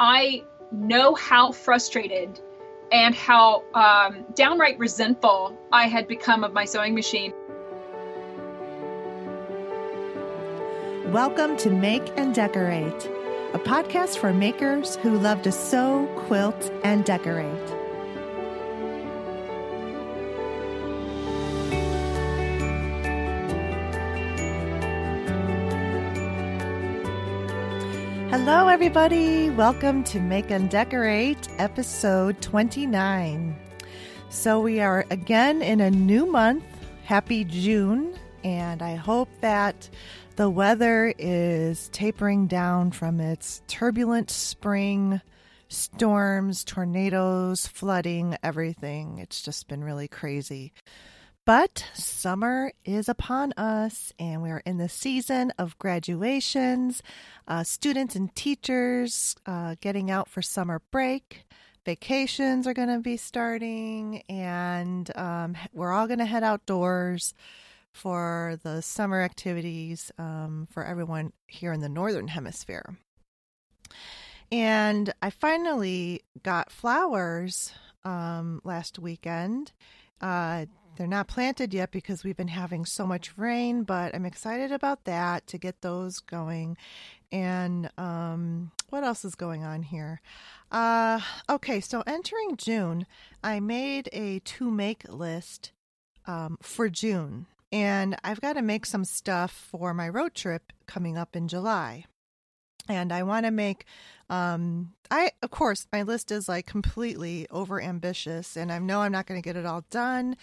I know how frustrated and how um, downright resentful I had become of my sewing machine. Welcome to Make and Decorate, a podcast for makers who love to sew, quilt, and decorate. Hello, everybody. Welcome to Make and Decorate, episode 29. So, we are again in a new month. Happy June. And I hope that the weather is tapering down from its turbulent spring storms, tornadoes, flooding, everything. It's just been really crazy. But summer is upon us, and we're in the season of graduations, uh, students and teachers uh, getting out for summer break. Vacations are going to be starting, and um, we're all going to head outdoors for the summer activities um, for everyone here in the Northern Hemisphere. And I finally got flowers um, last weekend. Uh, they're not planted yet because we've been having so much rain, but I'm excited about that to get those going. And um, what else is going on here? Uh, okay, so entering June, I made a to make list um, for June. And I've got to make some stuff for my road trip coming up in July and I want to make um I of course my list is like completely over ambitious and I know I'm not going to get it all done.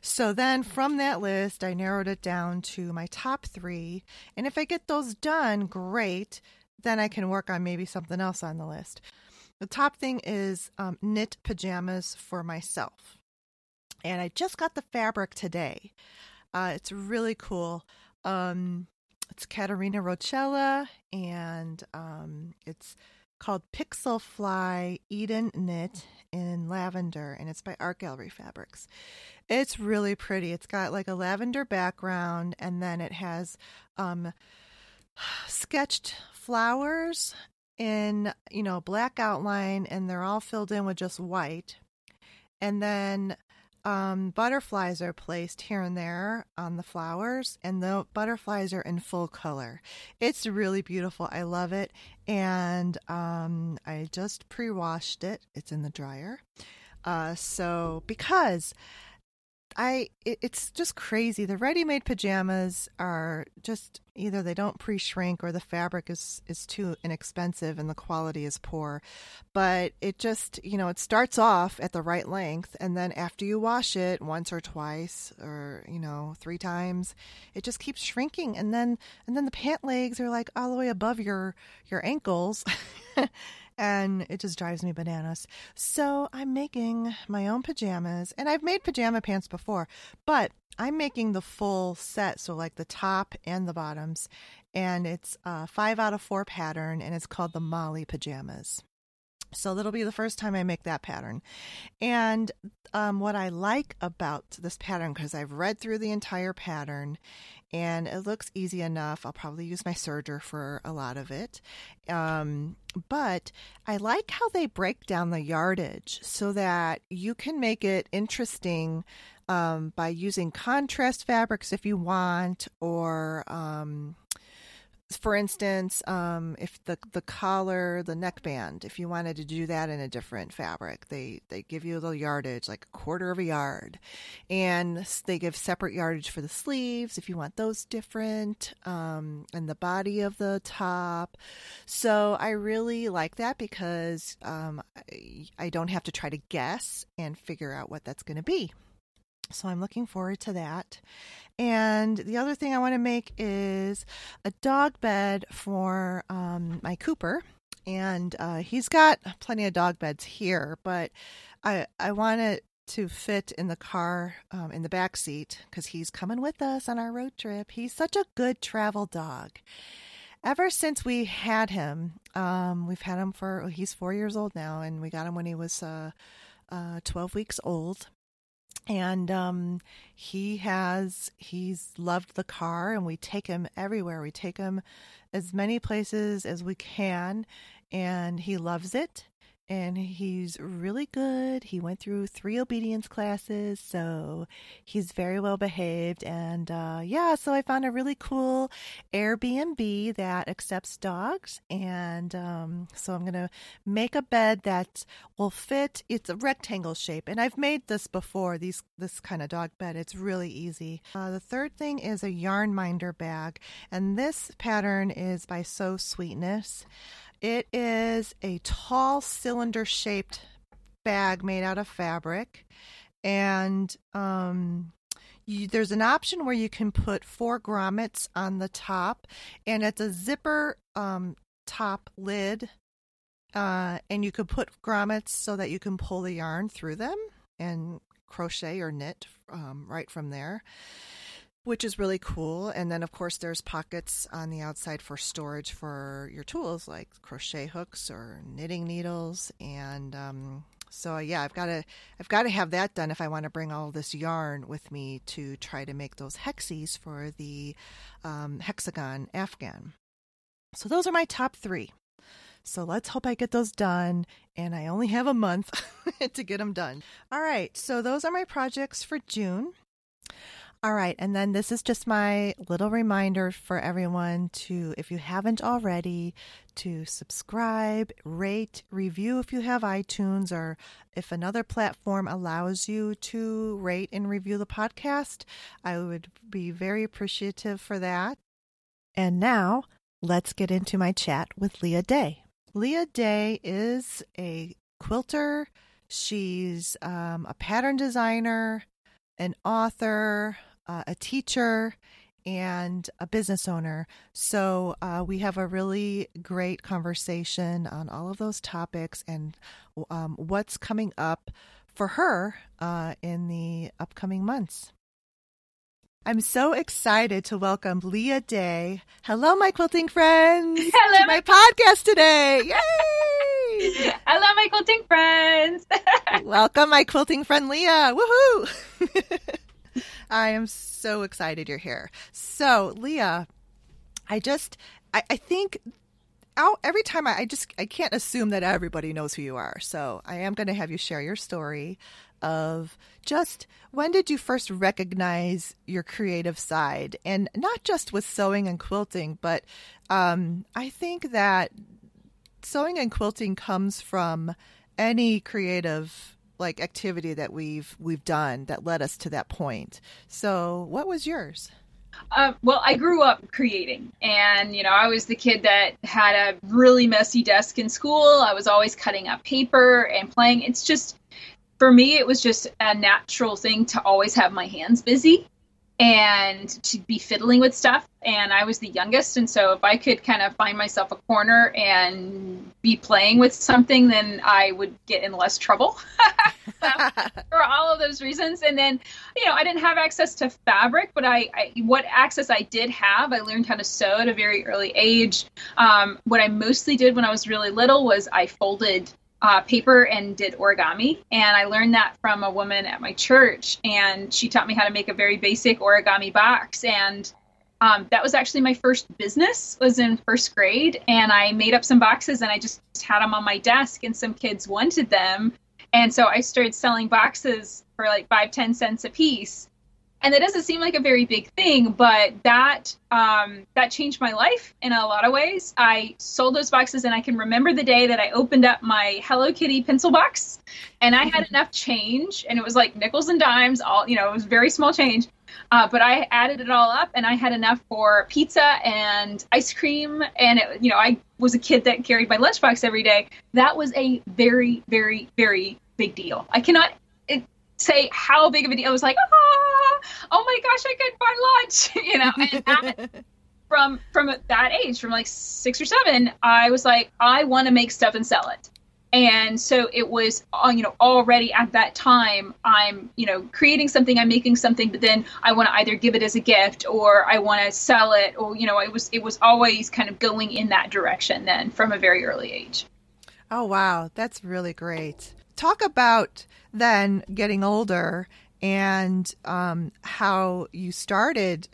So then from that list I narrowed it down to my top 3 and if I get those done great then I can work on maybe something else on the list. The top thing is um, knit pajamas for myself. And I just got the fabric today. Uh, it's really cool. Um, it's Katarina Roccella, and um, it's called Pixel Fly Eden Knit in lavender, and it's by Art Gallery Fabrics. It's really pretty. It's got like a lavender background, and then it has um, sketched flowers in you know black outline, and they're all filled in with just white. And then um, butterflies are placed here and there on the flowers, and the butterflies are in full color. It's really beautiful. I love it. And um, I just pre washed it, it's in the dryer. Uh, so, because I it, it's just crazy. The ready-made pajamas are just either they don't pre-shrink or the fabric is is too inexpensive and the quality is poor. But it just, you know, it starts off at the right length and then after you wash it once or twice or, you know, three times, it just keeps shrinking and then and then the pant legs are like all the way above your your ankles. and it just drives me bananas. So I'm making my own pajamas, and I've made pajama pants before, but I'm making the full set, so like the top and the bottoms, and it's a five out of four pattern, and it's called the Molly pajamas. So that'll be the first time I make that pattern. And um, what I like about this pattern, because I've read through the entire pattern and it looks easy enough, I'll probably use my serger for a lot of it. Um, but I like how they break down the yardage so that you can make it interesting um, by using contrast fabrics if you want, or um, for instance, um, if the the collar, the neckband, if you wanted to do that in a different fabric, they they give you a little yardage, like a quarter of a yard, and they give separate yardage for the sleeves if you want those different, um, and the body of the top. So I really like that because um, I, I don't have to try to guess and figure out what that's going to be. So I'm looking forward to that. And the other thing I want to make is a dog bed for um, my Cooper. And uh, he's got plenty of dog beds here, but I I want it to fit in the car um, in the back seat because he's coming with us on our road trip. He's such a good travel dog. Ever since we had him, um, we've had him for he's four years old now, and we got him when he was uh, uh, 12 weeks old and um, he has he's loved the car and we take him everywhere. We take him as many places as we can and he loves it and he's really good. He went through three obedience classes, so he's very well behaved. And uh, yeah, so I found a really cool Airbnb that accepts dogs, and um, so I'm gonna make a bed that will fit. It's a rectangle shape, and I've made this before. These this kind of dog bed. It's really easy. Uh, the third thing is a yarn minder bag, and this pattern is by Sew Sweetness. It is a tall cylinder shaped bag made out of fabric. And um, you, there's an option where you can put four grommets on the top, and it's a zipper um, top lid. Uh, and you could put grommets so that you can pull the yarn through them and crochet or knit um, right from there which is really cool. And then, of course, there's pockets on the outside for storage for your tools like crochet hooks or knitting needles. And um, so, yeah, I've got to I've got to have that done if I want to bring all this yarn with me to try to make those hexies for the um, hexagon afghan. So those are my top three. So let's hope I get those done. And I only have a month to get them done. All right. So those are my projects for June. All right. And then this is just my little reminder for everyone to, if you haven't already, to subscribe, rate, review if you have iTunes, or if another platform allows you to rate and review the podcast. I would be very appreciative for that. And now let's get into my chat with Leah Day. Leah Day is a quilter. She's um, a pattern designer, an author, uh, a teacher, and a business owner. So uh, we have a really great conversation on all of those topics and um, what's coming up for her uh, in the upcoming months. I'm so excited to welcome Leah Day. Hello, my quilting friends. Hello, to my podcast today. Yay! Hello, my quilting friends. welcome, my quilting friend Leah. Woohoo! I am so excited you're here. So, Leah, I just, I, I think every time I, I, just I can't assume that everybody knows who you are. So I am going to have you share your story of just when did you first recognize your creative side, and not just with sewing and quilting, but um, I think that sewing and quilting comes from any creative like activity that we've we've done that led us to that point. So, what was yours? Uh, well, I grew up creating, and you know, I was the kid that had a really messy desk in school. I was always cutting up paper and playing. It's just, for me, it was just a natural thing to always have my hands busy and to be fiddling with stuff. And I was the youngest, and so if I could kind of find myself a corner and be playing with something, then I would get in less trouble for all of those reasons. And then, you know, I didn't have access to fabric, but I, I what access I did have, I learned how to sew at a very early age. Um, what I mostly did when I was really little was I folded uh, paper and did origami. And I learned that from a woman at my church, and she taught me how to make a very basic origami box. And um, that was actually my first business was in first grade and i made up some boxes and i just had them on my desk and some kids wanted them and so i started selling boxes for like five ten cents a piece and that doesn't seem like a very big thing but that um, that changed my life in a lot of ways. I sold those boxes and i can remember the day that i opened up my hello kitty pencil box and i had enough change and it was like nickels and dimes all you know it was very small change uh, but i added it all up and i had enough for pizza and ice cream and it, you know i was a kid that carried my lunchbox every day. That was a very very very big deal. I cannot say how big of a deal. I was like, ah, oh my gosh, I could buy lunch, you know. And that, from from that age, from like six or seven, I was like, I want to make stuff and sell it. And so it was, uh, you know, already at that time, I'm, you know, creating something, I'm making something, but then I want to either give it as a gift or I want to sell it, or you know, it was it was always kind of going in that direction then from a very early age. Oh wow, that's really great. Talk about then getting older and um, how you started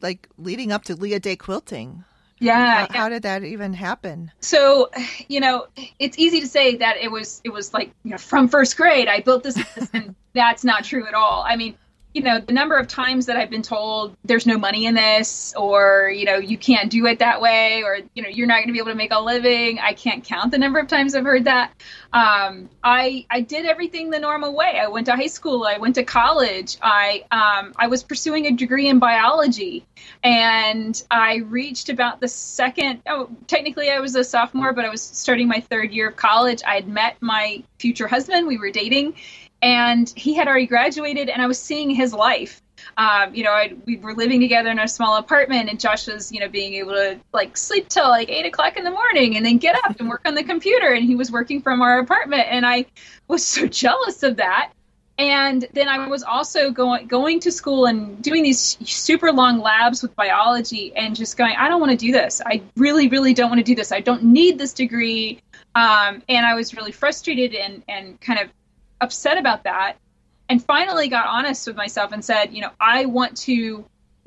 like leading up to Leah Day quilting. Yeah. How, how, did that even happen? So, you know, it's easy to say that it was it was like you know from first grade I built this, and that's not true at all. I mean, you know, the number of times that I've been told there's no money in this, or, you know, you can't do it that way, or, you know, you're not going to be able to make a living. I can't count the number of times I've heard that. Um, I, I did everything the normal way. I went to high school. I went to college. I, um, I was pursuing a degree in biology and I reached about the second, oh, technically I was a sophomore, but I was starting my third year of college. I had met my future husband. We were dating and he had already graduated and i was seeing his life um, you know I, we were living together in a small apartment and josh was you know being able to like sleep till like eight o'clock in the morning and then get up and work on the computer and he was working from our apartment and i was so jealous of that and then I was also going going to school and doing these super long labs with biology and just going, I don't want to do this. I really, really don't want to do this. I don't need this degree. Um, and I was really frustrated and and kind of upset about that and finally got honest with myself and said, you know, I want to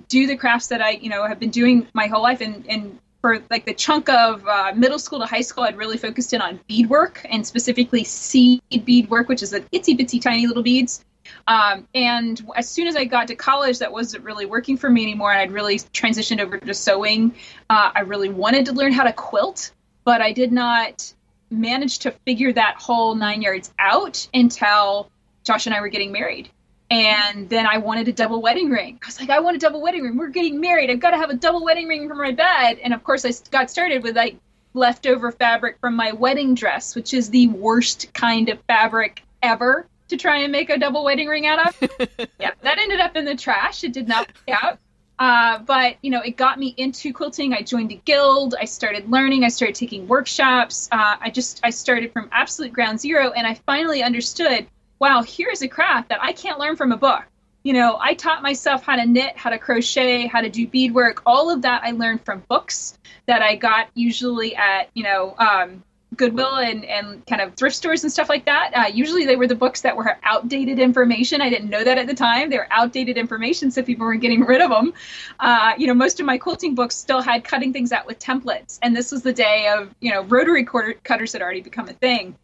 do the crafts that I, you know, have been doing my whole life. And, and for like the chunk of uh, middle school to high school, I'd really focused in on beadwork and specifically seed beadwork, which is the itsy bitsy tiny little beads. Um, and as soon as I got to college, that wasn't really working for me anymore. And I'd really transitioned over to sewing. Uh, I really wanted to learn how to quilt, but I did not managed to figure that whole nine yards out until Josh and I were getting married. And then I wanted a double wedding ring. I was like, I want a double wedding ring. We're getting married. I've got to have a double wedding ring for my bed. And of course, I got started with like leftover fabric from my wedding dress, which is the worst kind of fabric ever to try and make a double wedding ring out of. yeah, that ended up in the trash. It did not work out. Uh, but you know, it got me into quilting. I joined a guild. I started learning. I started taking workshops. Uh, I just I started from absolute ground zero, and I finally understood. Wow, here's a craft that I can't learn from a book. You know, I taught myself how to knit, how to crochet, how to do beadwork. All of that I learned from books that I got usually at you know um, Goodwill and, and kind of thrift stores and stuff like that. Uh, usually they were the books that were outdated information. I didn't know that at the time. They were outdated information, so people were getting rid of them. Uh, you know, most of my quilting books still had cutting things out with templates, and this was the day of you know rotary cutters had already become a thing.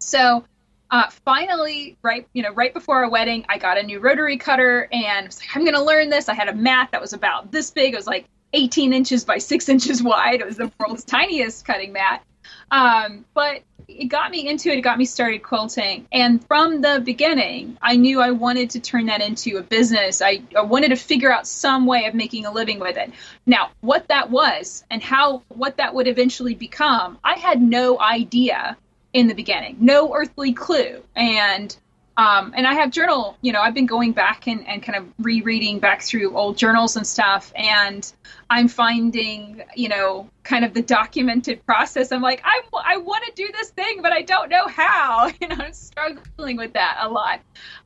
So uh, finally, right, you know, right before our wedding, I got a new rotary cutter, and I was like, I'm going to learn this. I had a mat that was about this big. It was like 18 inches by six inches wide. It was the world's tiniest cutting mat. Um, but it got me into it. It got me started quilting. And from the beginning, I knew I wanted to turn that into a business. I, I wanted to figure out some way of making a living with it. Now, what that was and how what that would eventually become, I had no idea in the beginning, no earthly clue. And um, and I have journal, you know, I've been going back and, and kind of rereading back through old journals and stuff. And I'm finding, you know, kind of the documented process. I'm like, I, I want to do this thing, but I don't know how. You know, I'm struggling with that a lot.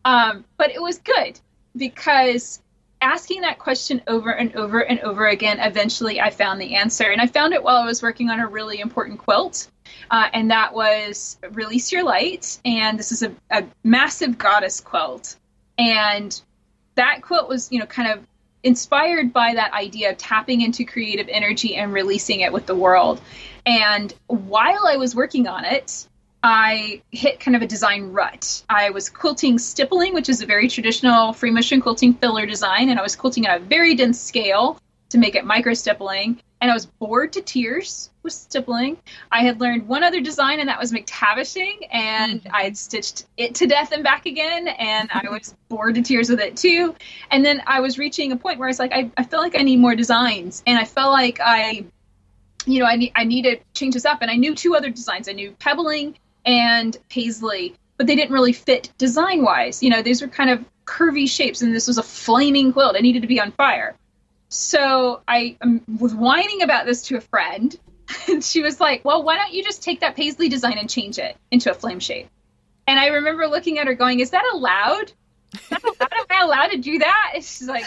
Um, but it was good because asking that question over and over and over again, eventually I found the answer. And I found it while I was working on a really important quilt uh, and that was Release Your Light. And this is a, a massive goddess quilt. And that quilt was, you know, kind of inspired by that idea of tapping into creative energy and releasing it with the world. And while I was working on it, I hit kind of a design rut. I was quilting stippling, which is a very traditional free motion quilting filler design, and I was quilting at a very dense scale to make it micro stippling and I was bored to tears with stippling. I had learned one other design, and that was McTavishing, and mm-hmm. I had stitched it to death and back again, and I was bored to tears with it too. And then I was reaching a point where I was like, I, I feel like I need more designs, and I felt like I, you know, I need I need to change this up. And I knew two other designs. I knew Pebbling and Paisley, but they didn't really fit design wise. You know, these were kind of curvy shapes, and this was a flaming quilt. It needed to be on fire. So I um, was whining about this to a friend, and she was like, "Well, why don't you just take that paisley design and change it into a flame shape?" And I remember looking at her, going, "Is that allowed? Is that allowed? Am I allowed to do that?" And she's like,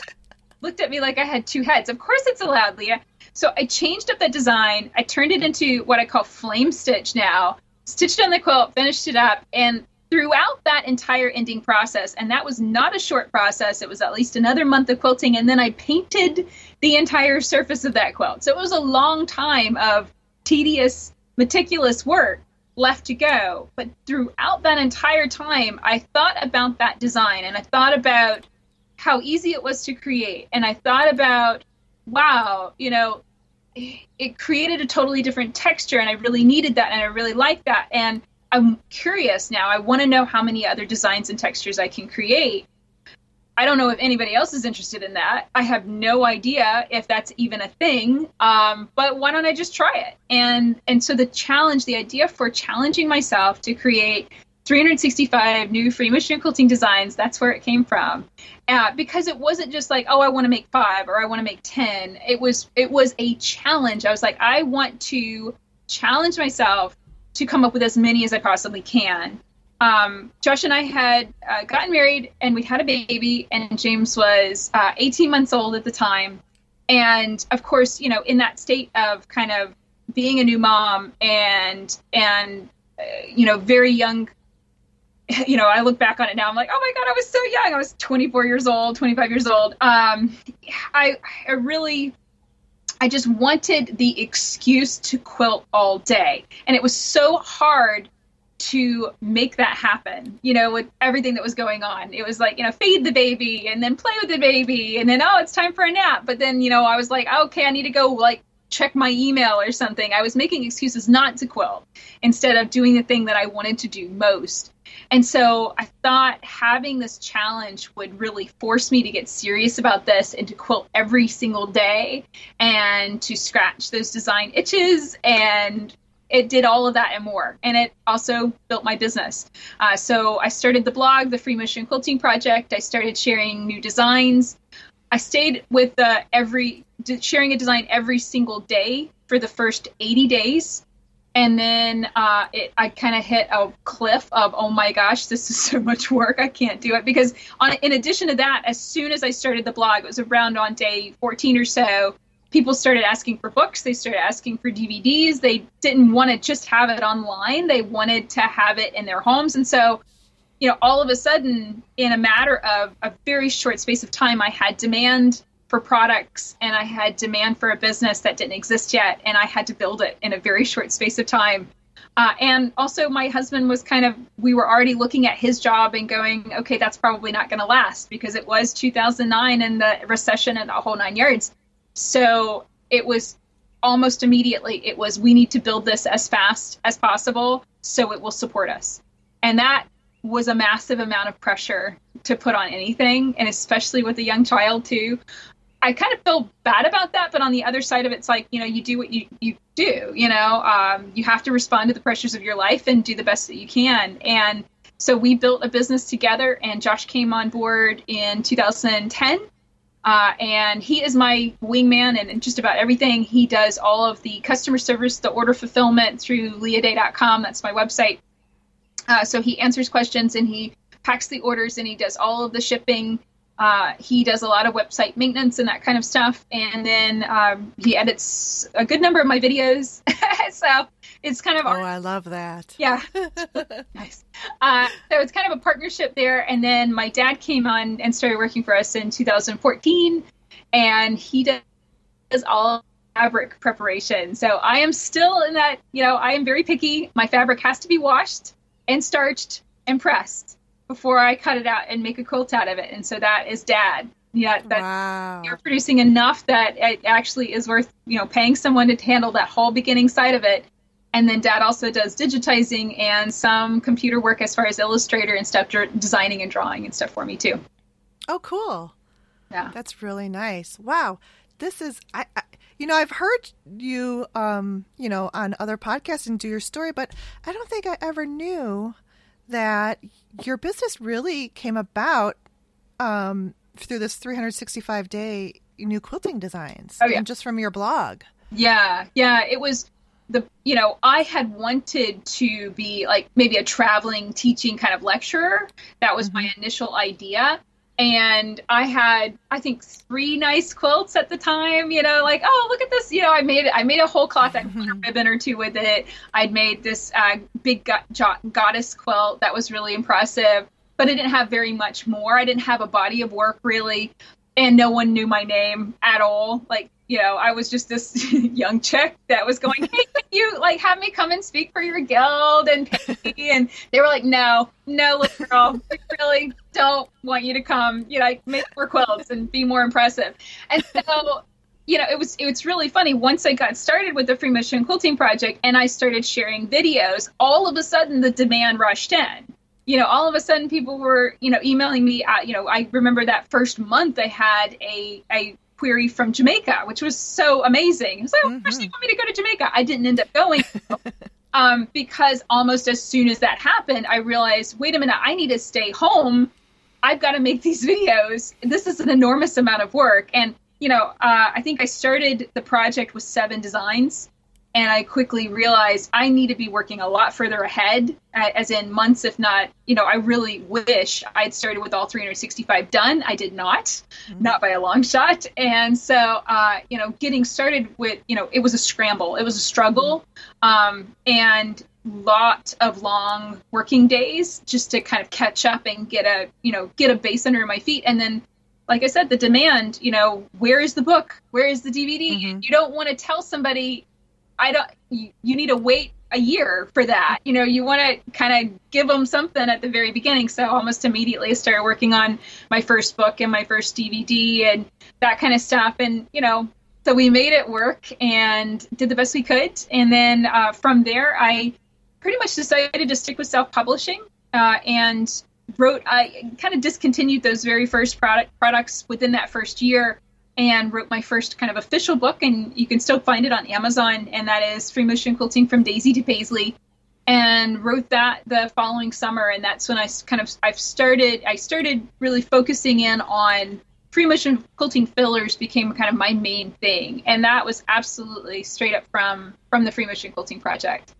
looked at me like I had two heads. Of course, it's allowed, Leah. So I changed up that design. I turned it into what I call flame stitch now. Stitched on the quilt, finished it up, and throughout that entire ending process, and that was not a short process, it was at least another month of quilting, and then I painted the entire surface of that quilt. So it was a long time of tedious, meticulous work left to go. But throughout that entire time, I thought about that design and I thought about how easy it was to create. And I thought about, wow, you know, it created a totally different texture and I really needed that and I really like that. And I'm curious now. I want to know how many other designs and textures I can create. I don't know if anybody else is interested in that. I have no idea if that's even a thing. Um, but why don't I just try it? And and so the challenge, the idea for challenging myself to create 365 new free machine quilting designs. That's where it came from, uh, because it wasn't just like, oh, I want to make five or I want to make ten. It was it was a challenge. I was like, I want to challenge myself to come up with as many as I possibly can. Um, Josh and I had uh, gotten married and we had a baby, and James was uh, 18 months old at the time. And of course, you know, in that state of kind of being a new mom and and uh, you know very young you know i look back on it now i'm like oh my god i was so young i was 24 years old 25 years old um i i really I just wanted the excuse to quilt all day. And it was so hard to make that happen, you know, with everything that was going on. It was like, you know, feed the baby and then play with the baby and then, oh, it's time for a nap. But then, you know, I was like, okay, I need to go like check my email or something. I was making excuses not to quilt instead of doing the thing that I wanted to do most. And so I thought having this challenge would really force me to get serious about this and to quilt every single day and to scratch those design itches. And it did all of that and more. And it also built my business. Uh, so I started the blog, the Free Motion Quilting Project. I started sharing new designs. I stayed with every sharing a design every single day for the first 80 days and then uh, it, I kind of hit a cliff of oh my gosh, this is so much work. I can't do it because on in addition to that, as soon as I started the blog, it was around on day 14 or so. People started asking for books. They started asking for DVDs. They didn't want to just have it online. They wanted to have it in their homes. And so, you know, all of a sudden, in a matter of a very short space of time, I had demand for products and I had demand for a business that didn't exist yet, and I had to build it in a very short space of time. Uh, and also, my husband was kind of, we were already looking at his job and going, okay, that's probably not going to last because it was 2009 and the recession and the whole nine yards. So it was almost immediately, it was, we need to build this as fast as possible so it will support us. And that was a massive amount of pressure to put on anything, and especially with a young child, too. I kind of feel bad about that, but on the other side of it, it's like you know you do what you you do. You know, um, you have to respond to the pressures of your life and do the best that you can. And so we built a business together, and Josh came on board in 2010. Uh, and he is my wingman and just about everything. He does all of the customer service, the order fulfillment through leahday.com. That's my website. Uh, so he answers questions and he packs the orders and he does all of the shipping uh, he does a lot of website maintenance and that kind of stuff, and then um, he edits a good number of my videos. so it's kind of oh, I love that. Yeah, nice. Uh, so it's kind of a partnership there. And then my dad came on and started working for us in 2014, and he does all fabric preparation. So I am still in that. You know, I am very picky. My fabric has to be washed and starched and pressed before I cut it out and make a quilt out of it. And so that is dad. Yeah, that wow. you're producing enough that it actually is worth, you know, paying someone to handle that whole beginning side of it. And then dad also does digitizing and some computer work as far as Illustrator and stuff, designing and drawing and stuff for me too. Oh, cool. Yeah. That's really nice. Wow. This is I, I you know, I've heard you um, you know, on other podcasts and do your story, but I don't think I ever knew that your business really came about um, through this 365 day new quilting designs oh, yeah. and just from your blog. Yeah, yeah, it was the you know I had wanted to be like maybe a traveling teaching kind of lecturer. That was mm-hmm. my initial idea. And I had I think three nice quilts at the time. You know, like oh look at this. You know, I made I made a whole cloth, I put a ribbon or two with it. I'd made this uh, big go- goddess quilt that was really impressive, but I didn't have very much more. I didn't have a body of work really, and no one knew my name at all. Like you know, I was just this young chick that was going, "Hey, can you like have me come and speak for your guild and pay me?" And they were like, "No, no, little girl, we really don't want you to come. You know, like, make more quilts and be more impressive." And so, you know, it was it was really funny. Once I got started with the Free Motion Quilting Project and I started sharing videos, all of a sudden the demand rushed in you know, all of a sudden people were, you know, emailing me. Uh, you know, I remember that first month I had a, a query from Jamaica, which was so amazing. I was like, oh, mm-hmm. you want me to go to Jamaica? I didn't end up going. um, because almost as soon as that happened, I realized, wait a minute, I need to stay home. I've got to make these videos. This is an enormous amount of work. And, you know, uh, I think I started the project with seven designs and I quickly realized I need to be working a lot further ahead, as in months, if not, you know, I really wish I'd started with all 365 done. I did not, mm-hmm. not by a long shot. And so, uh, you know, getting started with, you know, it was a scramble, it was a struggle, um, and lot of long working days just to kind of catch up and get a, you know, get a base under my feet, and then like I said, the demand, you know, where is the book? Where is the DVD? Mm-hmm. You don't want to tell somebody I don't. You, you need to wait a year for that. You know, you want to kind of give them something at the very beginning. So almost immediately I started working on my first book and my first DVD and that kind of stuff. And you know, so we made it work and did the best we could. And then uh, from there, I pretty much decided to stick with self-publishing uh, and wrote. I kind of discontinued those very first product products within that first year and wrote my first kind of official book, and you can still find it on Amazon, and that is Free Motion Quilting from Daisy to Paisley. And wrote that the following summer, and that's when I kind of I've started I started really focusing in on free motion quilting fillers became kind of my main thing, and that was absolutely straight up from from the free motion quilting project.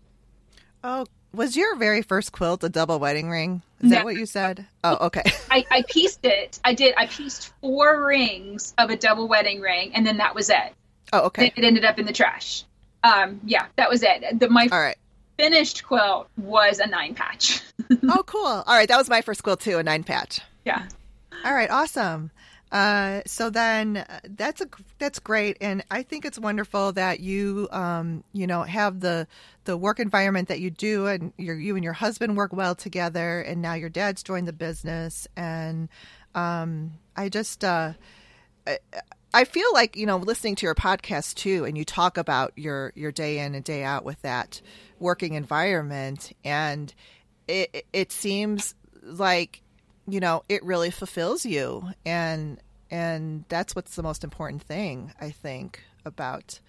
Oh, was your very first quilt a double wedding ring? Is that what you said? Oh, okay. I, I pieced it. I did. I pieced four rings of a double wedding ring, and then that was it. Oh, okay. It, it ended up in the trash. Um, yeah, that was it. The, my All right. finished quilt was a nine patch. oh, cool. All right, that was my first quilt too, a nine patch. Yeah. All right, awesome. Uh, so then uh, that's a that's great, and I think it's wonderful that you um, you know have the the work environment that you do, and your you and your husband work well together, and now your dad's joined the business, and um, I just uh, I, I feel like you know listening to your podcast too, and you talk about your your day in and day out with that working environment, and it it seems like you know it really fulfills you. And and that's what's the most important thing I think about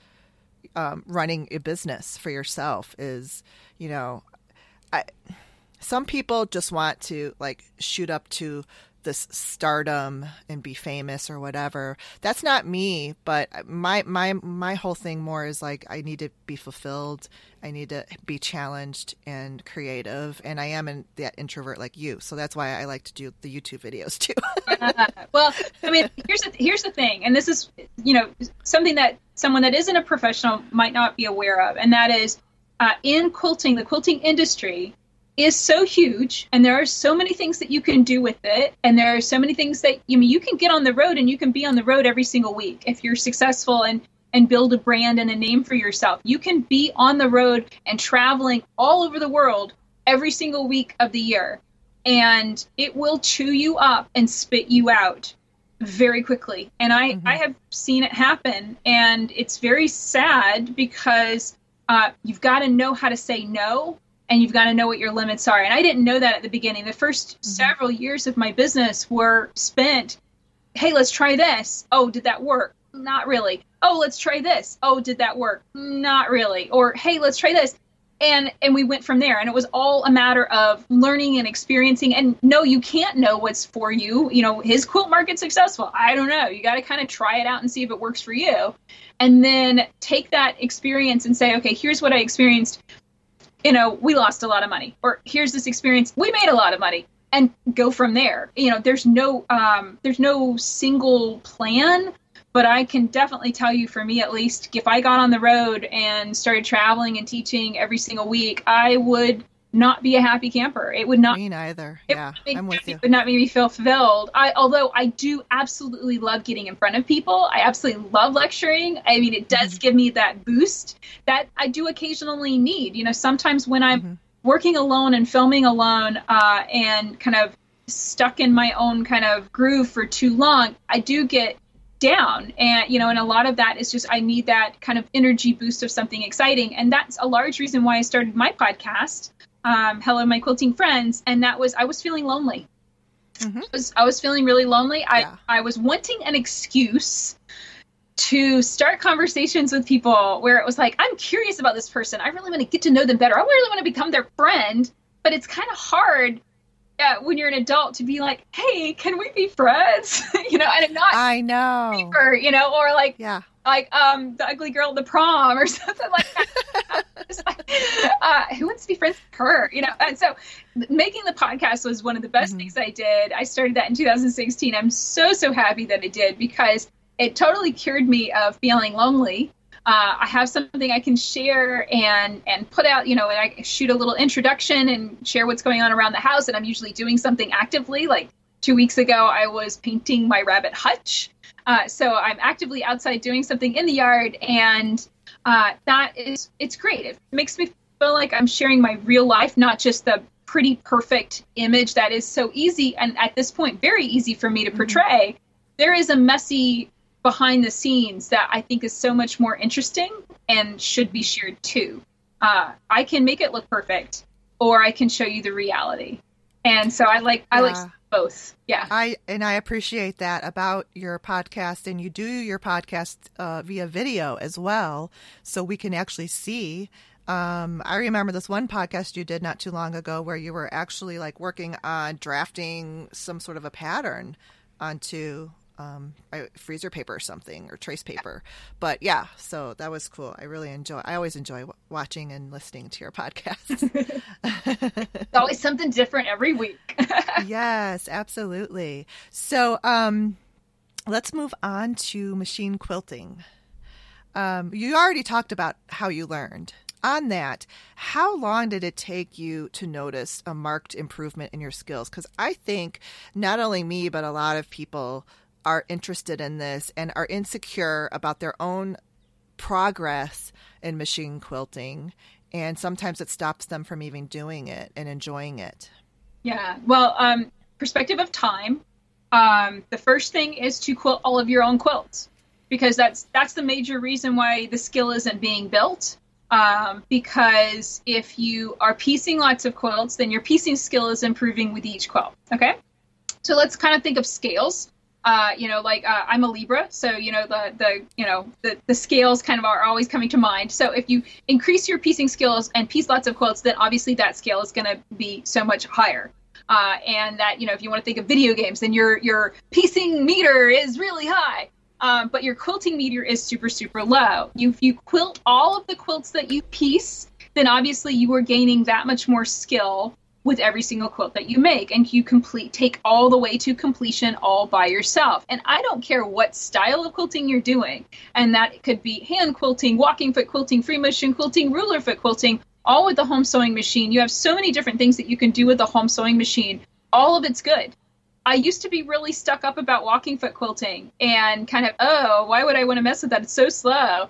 um, running a business for yourself is you know I some people just want to like shoot up to this stardom and be famous or whatever. That's not me, but my my my whole thing more is like I need to be fulfilled. I need to be challenged and creative, and I am an, that introvert like you. So that's why I like to do the YouTube videos too. uh, well, I mean, here's the here's the thing, and this is you know something that someone that isn't a professional might not be aware of, and that is uh, in quilting, the quilting industry is so huge and there are so many things that you can do with it and there are so many things that you I mean you can get on the road and you can be on the road every single week if you're successful and and build a brand and a name for yourself you can be on the road and traveling all over the world every single week of the year and it will chew you up and spit you out very quickly and i mm-hmm. i have seen it happen and it's very sad because uh, you've got to know how to say no and you've got to know what your limits are. And I didn't know that at the beginning. The 1st mm-hmm. several years of my business were spent, hey, let's try this. Oh, did that work? Not really. Oh, let's try this. Oh, did that work? Not really. Or hey, let's try this. And and we went from there and it was all a matter of learning and experiencing and no you can't know what's for you. You know, his quilt market successful. I don't know. You got to kind of try it out and see if it works for you. And then take that experience and say, okay, here's what I experienced you know, we lost a lot of money, or here's this experience, we made a lot of money. and go from there. You know, there's no um, there's no single plan, but I can definitely tell you, for me at least, if I got on the road and started traveling and teaching every single week, I would not be a happy camper. It would not. Me neither. Yeah, I'm with you. It would not make me feel fulfilled. I, although I do absolutely love getting in front of people. I absolutely love lecturing. I mean, it does mm-hmm. give me that boost that I do occasionally need. You know, sometimes when I'm mm-hmm working alone and filming alone uh, and kind of stuck in my own kind of groove for too long, I do get down. And, you know, and a lot of that is just I need that kind of energy boost of something exciting. And that's a large reason why I started my podcast, um, Hello, My Quilting Friends. And that was I was feeling lonely. Mm-hmm. I, was, I was feeling really lonely. Yeah. I, I was wanting an excuse to start conversations with people where it was like, I'm curious about this person. I really want to get to know them better. I really want to become their friend. But it's kind of hard uh, when you're an adult to be like, hey, can we be friends? you know, and not. I know. Paper, you know, or like, yeah. Like um, the ugly girl at the prom or something like that. like, uh, who wants to be friends with her? You know, and so making the podcast was one of the best mm-hmm. things I did. I started that in 2016. I'm so so happy that I did because it totally cured me of feeling lonely. Uh, I have something I can share and and put out, you know, and I shoot a little introduction and share what's going on around the house. And I'm usually doing something actively. Like two weeks ago, I was painting my rabbit hutch. Uh, so I'm actively outside doing something in the yard, and uh, that is it's great. It makes me feel like I'm sharing my real life, not just the pretty perfect image that is so easy and at this point very easy for me to mm-hmm. portray. Mm-hmm. There is a messy behind the scenes that I think is so much more interesting and should be shared too. Uh, I can make it look perfect, or I can show you the reality. And so I like I like both. Yeah. I and I appreciate that about your podcast, and you do your podcast uh, via video as well, so we can actually see. Um, I remember this one podcast you did not too long ago where you were actually like working on drafting some sort of a pattern onto um, freezer paper or something or trace paper. But yeah, so that was cool. I really enjoy. I always enjoy w- watching and listening to your podcast. it's always something different every week. yes, absolutely. So um, let's move on to machine quilting. Um, you already talked about how you learned on that, how long did it take you to notice a marked improvement in your skills? Because I think not only me, but a lot of people are interested in this and are insecure about their own progress in machine quilting and sometimes it stops them from even doing it and enjoying it. Yeah. Well um, perspective of time um, the first thing is to quilt all of your own quilts because that's that's the major reason why the skill isn't being built um, because if you are piecing lots of quilts then your piecing skill is improving with each quilt. Okay? So let's kind of think of scales uh, you know, like uh, I'm a Libra, so you know the the you know the the scales kind of are always coming to mind. So if you increase your piecing skills and piece lots of quilts, then obviously that scale is going to be so much higher. Uh, and that you know if you want to think of video games, then your your piecing meter is really high. Um, but your quilting meter is super super low. If you quilt all of the quilts that you piece, then obviously you are gaining that much more skill with every single quilt that you make and you complete take all the way to completion all by yourself. And i don't care what style of quilting you're doing and that could be hand quilting walking foot quilting free motion quilting ruler foot quilting all with the home sewing machine. You have so many different things that you can do with the home sewing machine. All of it's good. I used to be really stuck up about walking foot quilting and kind of, oh, why would I want to mess with that? It's so slow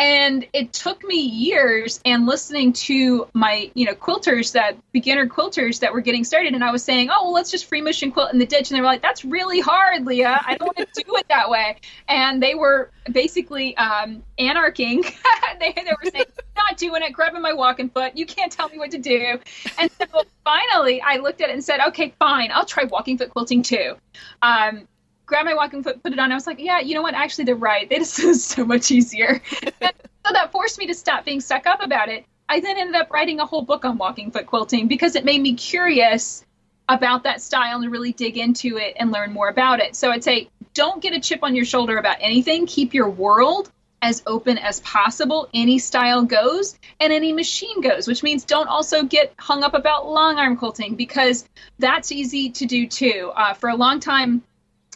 and it took me years and listening to my you know quilters that beginner quilters that were getting started. And i was saying oh well let's just free motion quilt in the ditch. And they were like that's really hard leah. I don't want to do it that way. And they were basically um anarching. They, they were saying not doing it. Grabbing my walking foot. You can't tell me what to do. And so finally i looked at it and said okay fine. I'll try walking foot quilting too. Um, grabbed my walking foot, put it on. I was like, yeah, you know what? Actually, they're right. This is so much easier. so that forced me to stop being stuck up about it. I then ended up writing a whole book on walking foot quilting because it made me curious about that style and really dig into it and learn more about it. So I'd say don't get a chip on your shoulder about anything. Keep your world as open as possible. Any style goes and any machine goes, which means don't also get hung up about long arm quilting because that's easy to do too. Uh, for a long time,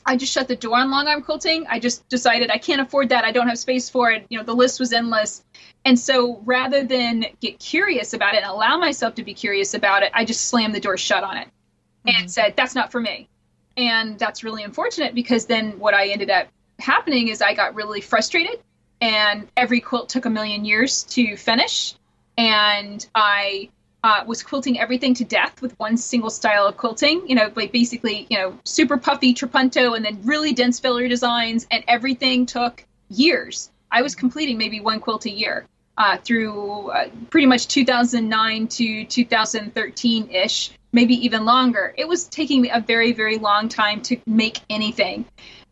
I just shut the door on long arm quilting. I just decided I can't afford that. I don't have space for it. You know, the list was endless. And so rather than get curious about it and allow myself to be curious about it, I just slammed the door shut on it mm-hmm. and said, that's not for me. And that's really unfortunate because then what I ended up happening is I got really frustrated and every quilt took a million years to finish. And I uh, was quilting everything to death with one single style of quilting. You know, like basically, you know, super puffy trapunto and then really dense filler designs, and everything took years. I was completing maybe one quilt a year uh, through uh, pretty much 2009 to 2013 ish, maybe even longer. It was taking me a very, very long time to make anything,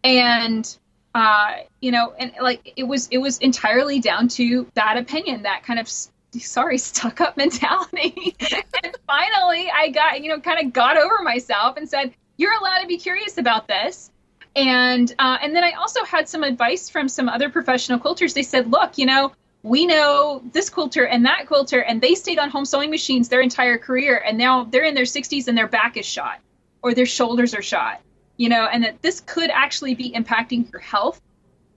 and uh, you know, and like it was, it was entirely down to that opinion, that kind of sorry, stuck up mentality. and finally, I got, you know, kind of got over myself and said, you're allowed to be curious about this. And uh, and then I also had some advice from some other professional quilters. They said, look, you know, we know this quilter and that quilter, and they stayed on home sewing machines their entire career, and now they're in their 60s and their back is shot or their shoulders are shot, you know, and that this could actually be impacting your health.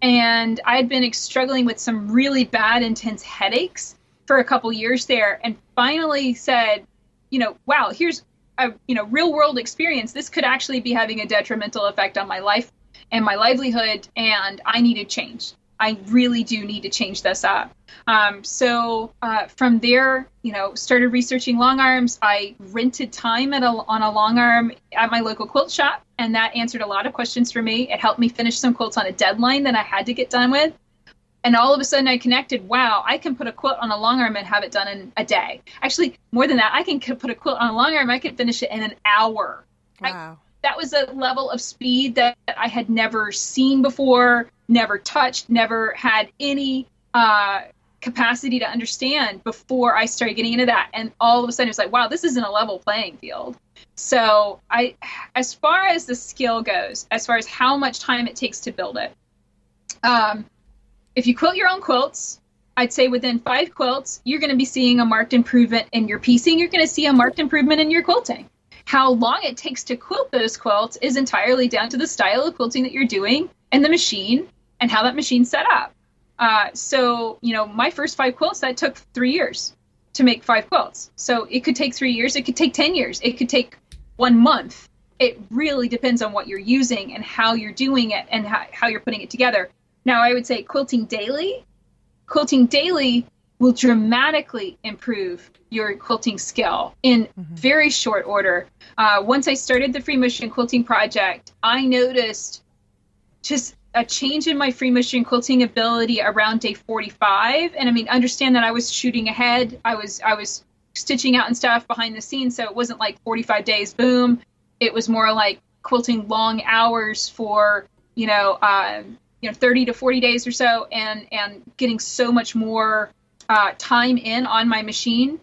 And I had been struggling with some really bad, intense headaches for a couple years there and finally said, you know, wow, here's a you know real world experience. This could actually be having a detrimental effect on my life and my livelihood, and I needed change. I really do need to change this up. Um, so uh, from there, you know, started researching long arms. I rented time at a, on a long arm at my local quilt shop, and that answered a lot of questions for me. It helped me finish some quilts on a deadline that I had to get done with and all of a sudden I connected, wow, I can put a quilt on a long arm and have it done in a day. Actually, more than that, I can put a quilt on a long arm, I can finish it in an hour. Wow. I, that was a level of speed that I had never seen before, never touched, never had any uh, capacity to understand before I started getting into that. And all of a sudden, it's like, wow, this isn't a level playing field. So, I, as far as the skill goes, as far as how much time it takes to build it, um, if you quilt your own quilts, I'd say within five quilts, you're going to be seeing a marked improvement in your piecing. You're going to see a marked improvement in your quilting. How long it takes to quilt those quilts is entirely down to the style of quilting that you're doing and the machine and how that machine's set up. Uh, so, you know, my first five quilts, that took three years to make five quilts. So it could take three years, it could take 10 years, it could take one month. It really depends on what you're using and how you're doing it and how, how you're putting it together. Now, I would say quilting daily. Quilting daily will dramatically improve your quilting skill in mm-hmm. very short order. Uh, once I started the free motion quilting project, I noticed just a change in my free motion quilting ability around day 45. And I mean, understand that I was shooting ahead. I was I was stitching out and stuff behind the scenes, so it wasn't like 45 days, boom. It was more like quilting long hours for you know uh, you know 30 to 40 days or so and and getting so much more uh, time in on my machine.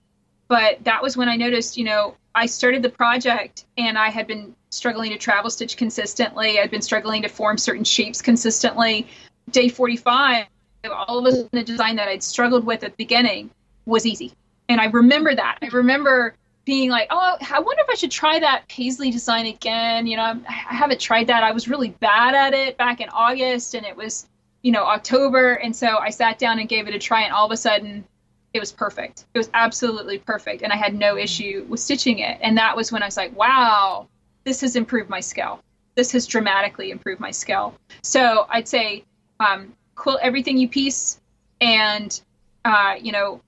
But that was when i noticed you know i started the project and i had been struggling to travel stitch consistently. I'd been struggling to form certain shapes consistently. Day 45 all of a sudden the design that i'd struggled with at the beginning was easy. And i remember that. I remember being like, oh, I wonder if I should try that paisley design again. You know, I haven't tried that. I was really bad at it back in August, and it was, you know, October, and so I sat down and gave it a try, and all of a sudden, it was perfect. It was absolutely perfect, and I had no issue with stitching it. And that was when I was like, wow, this has improved my skill. This has dramatically improved my skill. So I'd say um, quilt everything you piece, and uh, you know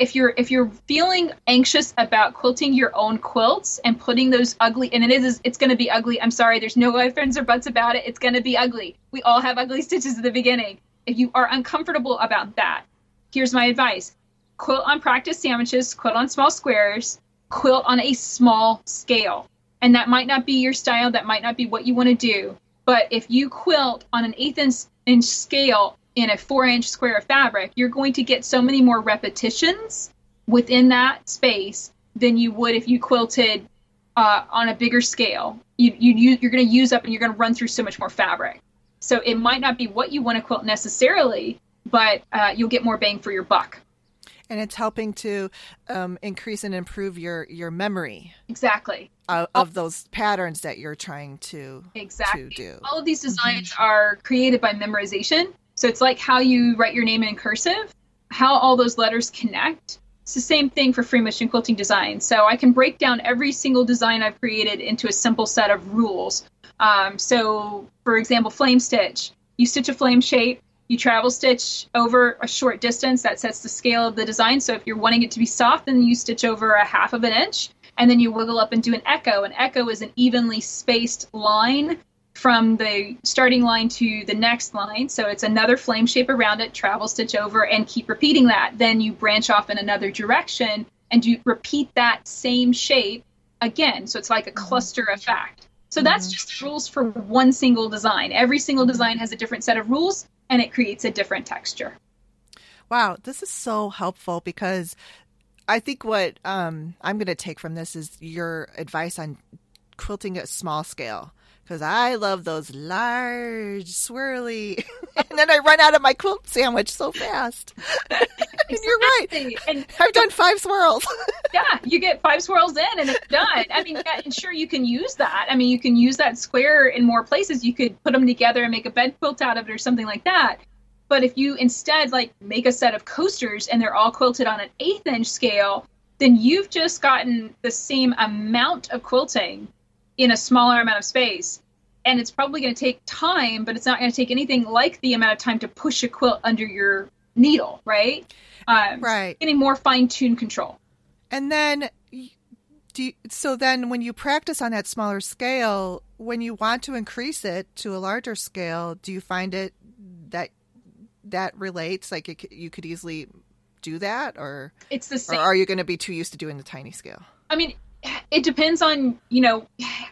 if you're if you're feeling anxious about quilting your own quilts and putting those ugly and it is it's going to be ugly. I'm sorry there's no ifs or buts about it. It's going to be ugly. We all have ugly stitches at the beginning. If you are uncomfortable about that here's my advice. Quilt on practice sandwiches quilt on small squares quilt on a small scale. And that might not be your style that might not be what you want to do. But if you quilt on an eighth inch scale in a four inch square of fabric, you're going to get so many more repetitions within that space than you would if you quilted uh, on a bigger scale. You, you, you're going to use up and you're going to run through so much more fabric. So it might not be what you want to quilt necessarily, but uh, you'll get more bang for your buck. And it's helping to um, increase and improve your your memory. Exactly. Of, of, those patterns that you're trying to exactly to do. All of these designs mm-hmm. are created by memorization. So it's like how you write your name in cursive, how all those letters connect. It's the same thing for free motion quilting design. So I can break down every single design I've created into a simple set of rules. Um, so, for example, flame stitch. You stitch a flame shape, you travel stitch over a short distance that sets the scale of the design. So if you're wanting it to be soft, then you stitch over a half of an inch and then you wiggle up and do an echo. An echo is an evenly spaced line from the starting line to the next line. So it's another flame shape around it, travel stitch over, and keep repeating that. Then you branch off in another direction and you repeat that same shape again. So it's like a cluster effect. So that's mm-hmm. just rules for one single design. Every single design has a different set of rules, and it creates a different texture. Wow, this is so helpful because I think what um, I'm going to take from this is your advice on quilting at small scale because I love those large, swirly, and then I run out of my quilt sandwich so fast. and you're right. And I've done five swirls. yeah, you get five swirls in and it's done. I mean, yeah, sure, you can use that. I mean, you can use that square in more places. You could put them together and make a bed quilt out of it or something like that. But if you instead like make a set of coasters and they're all quilted on an eighth inch scale, then you've just gotten the same amount of quilting in a smaller amount of space. And it's probably going to take time, but it's not going to take anything like the amount of time to push a quilt under your needle, right? Um, right. Getting more fine tuned control. And then, do you, so then when you practice on that smaller scale, when you want to increase it to a larger scale, do you find it that that relates? Like it, you could easily do that, or it's the same. Or are you going to be too used to doing the tiny scale? I mean, it depends on you know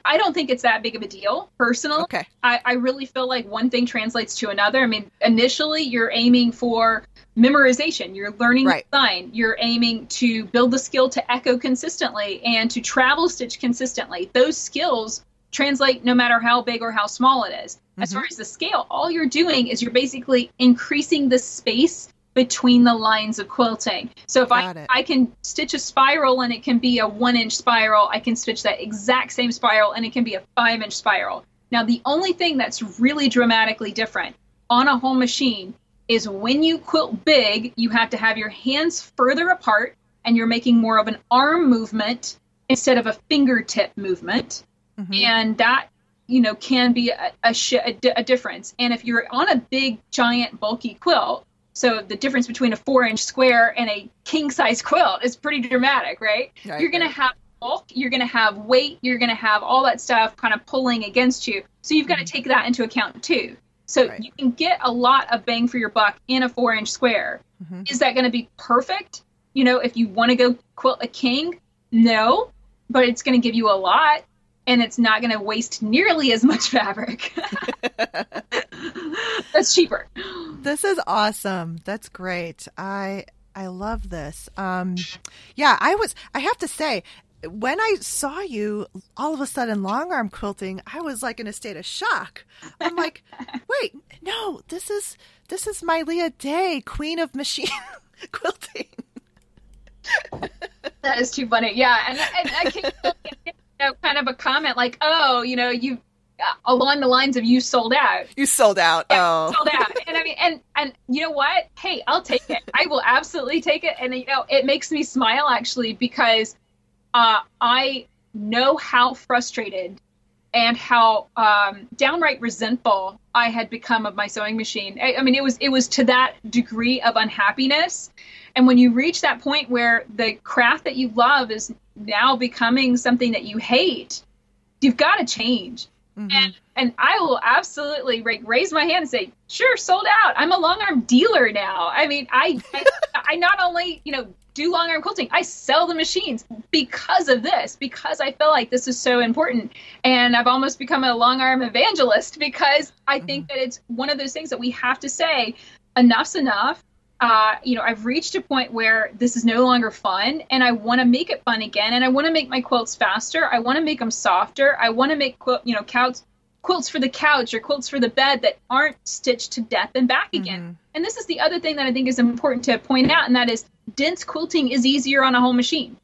i don't think it's that big of a deal personally okay I, I really feel like one thing translates to another i mean initially you're aiming for memorization you're learning right. design you're aiming to build the skill to echo consistently and to travel stitch consistently those skills translate no matter how big or how small it is. Mm-hmm. as far as the scale all you're doing is you're basically increasing the space between the lines of quilting. So if Got I, it. I can stitch a spiral and it can be a one inch spiral, I can stitch that exact same spiral and it can be a five inch spiral. Now, the only thing that's really dramatically different on a home machine is when you quilt big, you have to have your hands further apart and you're making more of an arm movement instead of a fingertip movement. Mm-hmm. And that you know can be a, a, sh- a, d- a difference and if you're on a big giant bulky quilt so the difference between a four inch square and a king size quilt is pretty dramatic, right? right you're going to have bulk, you're going to have weight, you're going to have all that stuff kind of pulling against you. So you've got to mm-hmm. take that into account too. So right. you can get a lot of bang for your buck in a four inch square. Mm-hmm. Is that going to be perfect? You know, if you want to go quilt a king, no, but it's going to give you a lot and it's not going to waste nearly as much fabric. That's cheaper. This is awesome. That's great. I I love this. Um, yeah, I was. I have to say, when I saw you all of a sudden long arm quilting, I was like in a state of shock. I'm like, wait, no, this is this is my Leah Day, Queen of Machine quilting. that is too funny. Yeah, and, and I can you know, kind of a comment like, oh, you know, you along the lines of you sold out. You sold out. Yeah, oh, sold out. And I mean, and and you know what? Hey, I'll take it. I will absolutely take it. And you know, it makes me smile actually because uh, I know how frustrated and how um, downright resentful I had become of my sewing machine. I, I mean, it was it was to that degree of unhappiness. And when you reach that point where the craft that you love is now becoming something that you hate, you've got to change Mm-hmm. And and I will absolutely like raise my hand and say, sure, sold out. I'm a long arm dealer now. I mean, I I, I not only you know do long arm quilting, I sell the machines because of this, because I feel like this is so important. And I've almost become a long arm evangelist because I think mm-hmm. that it's one of those things that we have to say enough's enough uh, you know, I've reached a point where this is no longer fun and I want to make it fun again. And I want to make my quilts faster. I want to make them softer. I want to make quilt, you know, quilts, quilts for the couch or quilts for the bed that aren't stitched to death and back again. Mm-hmm. And this is the other thing that I think is important to point out, and that is dense quilting is easier on a home machine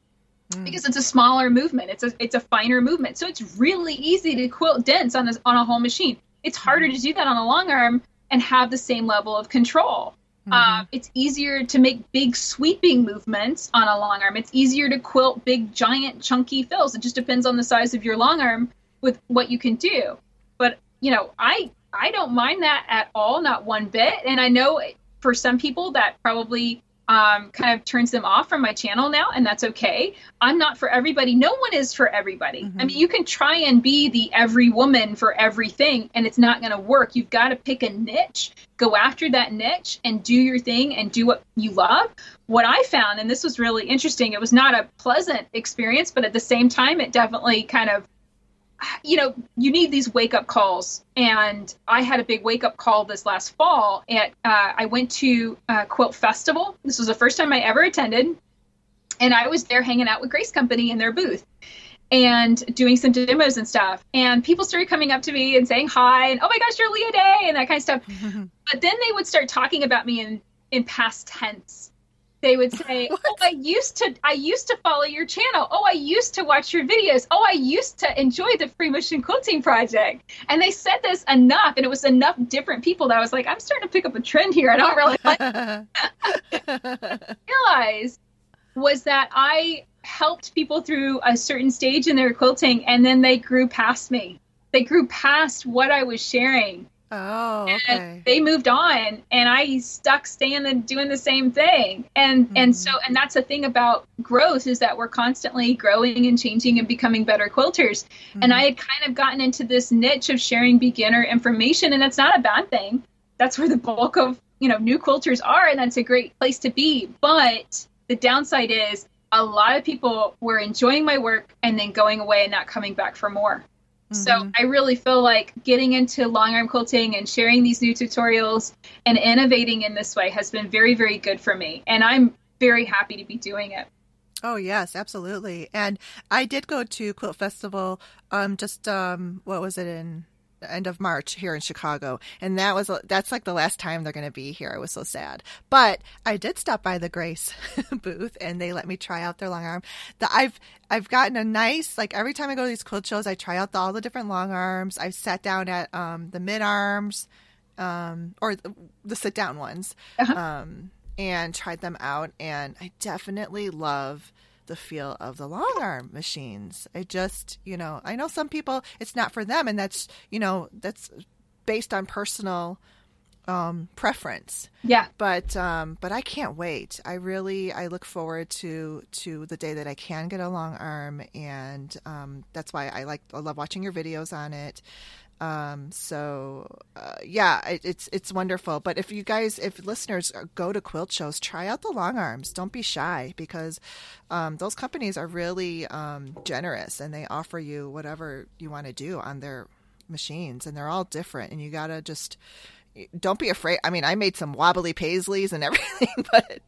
mm. because it's a smaller movement. It's a it's a finer movement, so it's really easy to quilt dense on a, on a home machine. It's harder to do that on a long arm and have the same level of control. Mm-hmm. Uh, it's easier to make big sweeping movements on a long arm. It's easier to quilt big, giant, chunky fills. It just depends on the size of your long arm with what you can do. But you know, I I don't mind that at all, not one bit. And I know for some people that probably um, kind of turns them off from my channel now, and that's okay. I'm not for everybody. No one is for everybody. Mm-hmm. I mean, you can try and be the every woman for everything, and it's not going to work. You've got to pick a niche, go after that niche, and do your thing and do what you love. What I found, and this was really interesting, it was not a pleasant experience, but at the same time, it definitely kind of you know, you need these wake up calls. And I had a big wake up call this last fall. At uh, I went to a Quilt Festival. This was the first time I ever attended, and I was there hanging out with Grace Company in their booth and doing some demos and stuff. And people started coming up to me and saying hi and oh my gosh, you're Leah Day and that kind of stuff. but then they would start talking about me in in past tense they would say, oh, what? "Oh, I used to I used to follow your channel. Oh, I used to watch your videos. Oh, I used to enjoy the Free Motion Quilting Project." And they said this enough, and it was enough different people that I was like, "I'm starting to pick up a trend here. I don't really like." realize was that I helped people through a certain stage in their quilting, and then they grew past me. They grew past what I was sharing Oh, okay. And they moved on, and I stuck staying and doing the same thing. And mm-hmm. and so and that's the thing about growth is that we're constantly growing and changing and becoming better quilters. Mm-hmm. And I had kind of gotten into this niche of sharing beginner information, and that's not a bad thing. That's where the bulk of you know new quilters are, and that's a great place to be. But the downside is a lot of people were enjoying my work and then going away and not coming back for more. So mm-hmm. I really feel like getting into long arm quilting and sharing these new tutorials and innovating in this way has been very, very good for me. And I'm very happy to be doing it. Oh yes, absolutely. And I did go to Quilt Festival um just um what was it in end of March here in Chicago, and that was that's like the last time they're going to be here. I was so sad, but I did stop by the Grace booth, and they let me try out their long arm. The, I've I've gotten a nice like every time I go to these quilt shows, I try out the, all the different long arms. I've sat down at um, the mid arms, um, or the, the sit down ones, uh-huh. um, and tried them out, and I definitely love the feel of the long arm machines. I just, you know, I know some people it's not for them and that's, you know, that's based on personal um preference. Yeah. But um but I can't wait. I really I look forward to to the day that I can get a long arm and um that's why I like I love watching your videos on it. Um, so uh, yeah, it, it's it's wonderful. But if you guys, if listeners go to quilt shows, try out the long arms. Don't be shy because um, those companies are really um, generous and they offer you whatever you want to do on their machines, and they're all different. And you gotta just don't be afraid. I mean, I made some wobbly paisleys and everything, but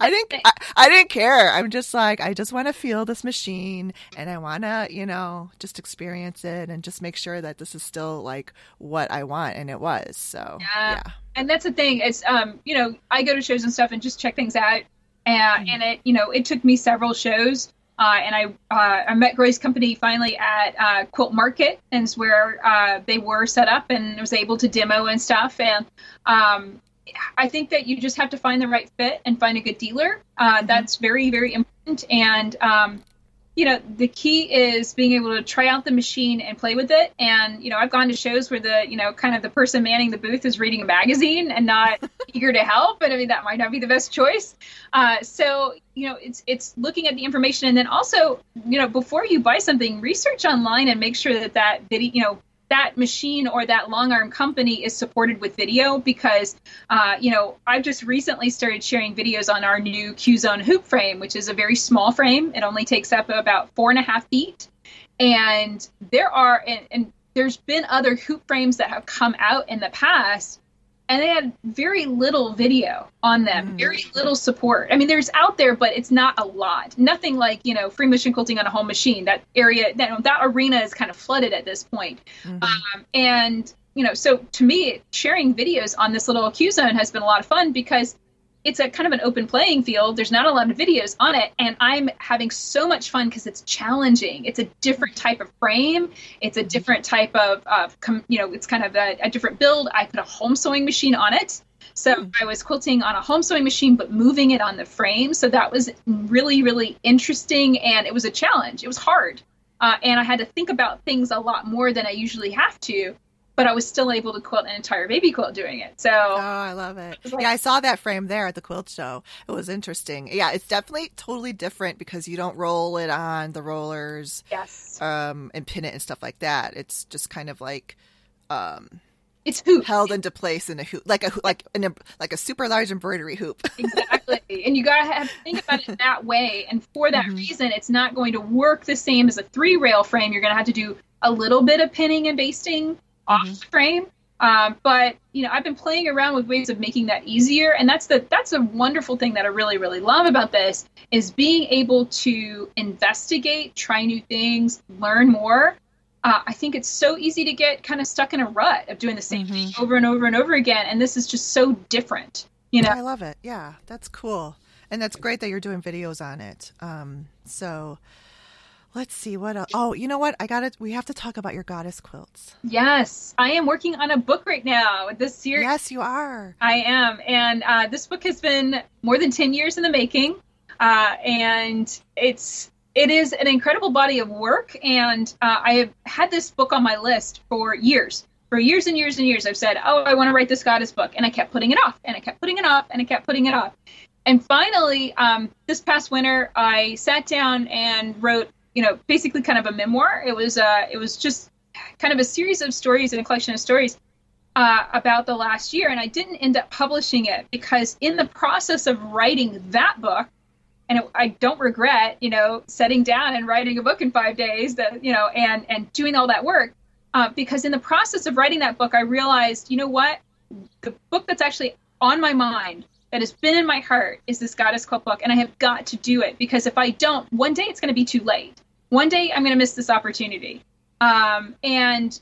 I didn't. I, I, didn't care. I'm just like I just want to feel this machine, and I want to, you know, just experience it and just make sure that this is still like what I want, and it was. So yeah, yeah. and that's the thing. It's um, you know, I go to shows and stuff and just check things out, and mm-hmm. and it, you know, it took me several shows. Uh, and I uh, I met Grace Company finally at uh, Quilt Market, and where uh, they were set up, and was able to demo and stuff. And um, I think that you just have to find the right fit and find a good dealer. Mm-hmm. That's very, very important. And, um, you know, the key is being able to try out the machine and play with it. And, you know, I've gone to shows where the, you know, kind of the person manning the booth is reading a magazine and not eager to help. And I mean, that might not be the best choice. Uh, so, you know, it's, it's looking at the information and then also, you know, before you buy something, research online and make sure that that video, you know, that machine or that long arm company is supported with video because, uh, you know, I've just recently started sharing videos on our new Q Zone hoop frame, which is a very small frame. It only takes up about four and a half feet. And there are, and, and there's been other hoop frames that have come out in the past and they had very little video on them, mm. very little support. I mean, there's out there, but it's not a lot. Nothing like you know free machine quilting on a home machine. That area, that, that arena is kind of flooded at this point. Mm-hmm. Um, and you know, so to me, sharing videos on this little Q zone has been a lot of fun because it's a kind of an open playing field. There's not a lot of videos on it, and I'm having so much fun because it's challenging. It's a different type of frame. It's a different type of, of you know, it's kind of a, a different build. I put a home sewing machine on it. So hmm. I was quilting on a home sewing machine, but moving it on the frame. So that was really, really interesting, and it was a challenge. It was hard, uh, and I had to think about things a lot more than I usually have to but I was still able to quilt an entire baby quilt doing it. So Oh, I love it. it like, yeah, I saw that frame there at the quilt show. It was interesting. Yeah, it's definitely totally different because you don't roll it on the rollers. Yes. Um and pin it and stuff like that. It's just kind of like um it's hoop held into place in a hoop, like a like an like a super large embroidery hoop. exactly, and you gotta have to think about it that way. And for that mm-hmm. reason, it's not going to work the same as a three rail frame. You're gonna have to do a little bit of pinning and basting off mm-hmm. frame. Um, but you know, I've been playing around with ways of making that easier, and that's the that's a wonderful thing that I really really love about this is being able to investigate, try new things, learn more. Uh, I think it's so easy to get kind of stuck in a rut of doing the same mm-hmm. thing over and over and over again, and this is just so different. You know, I love it. Yeah, that's cool, and that's great that you're doing videos on it. Um, so Let's see what else. Oh, you know what? I got it. We have to talk about your goddess quilts. Yes, I am working on a book right now. This series. Yes, you are. I am, and uh, this book has been more than ten years in the making, uh, and it's it is an incredible body of work. And uh, I have had this book on my list for years. For years and years and years, I've said, "Oh, I want to write this goddess book," and I kept putting it off, and I kept putting it off, and I kept putting it off. And finally, um, this past winter, I sat down and wrote you know, basically kind of a memoir. It was uh, it was just kind of a series of stories and a collection of stories uh, about the last year, and I didn't end up publishing it because in the process of writing that book, and it, I don't regret, you know, setting down and writing a book in five days, that you know, and and doing all that work, uh, because in the process of writing that book, I realized, you know what, the book that's actually on my mind that has been in my heart is this goddess quilt book and i have got to do it because if i don't one day it's going to be too late one day I'm going to miss this opportunity. Um, and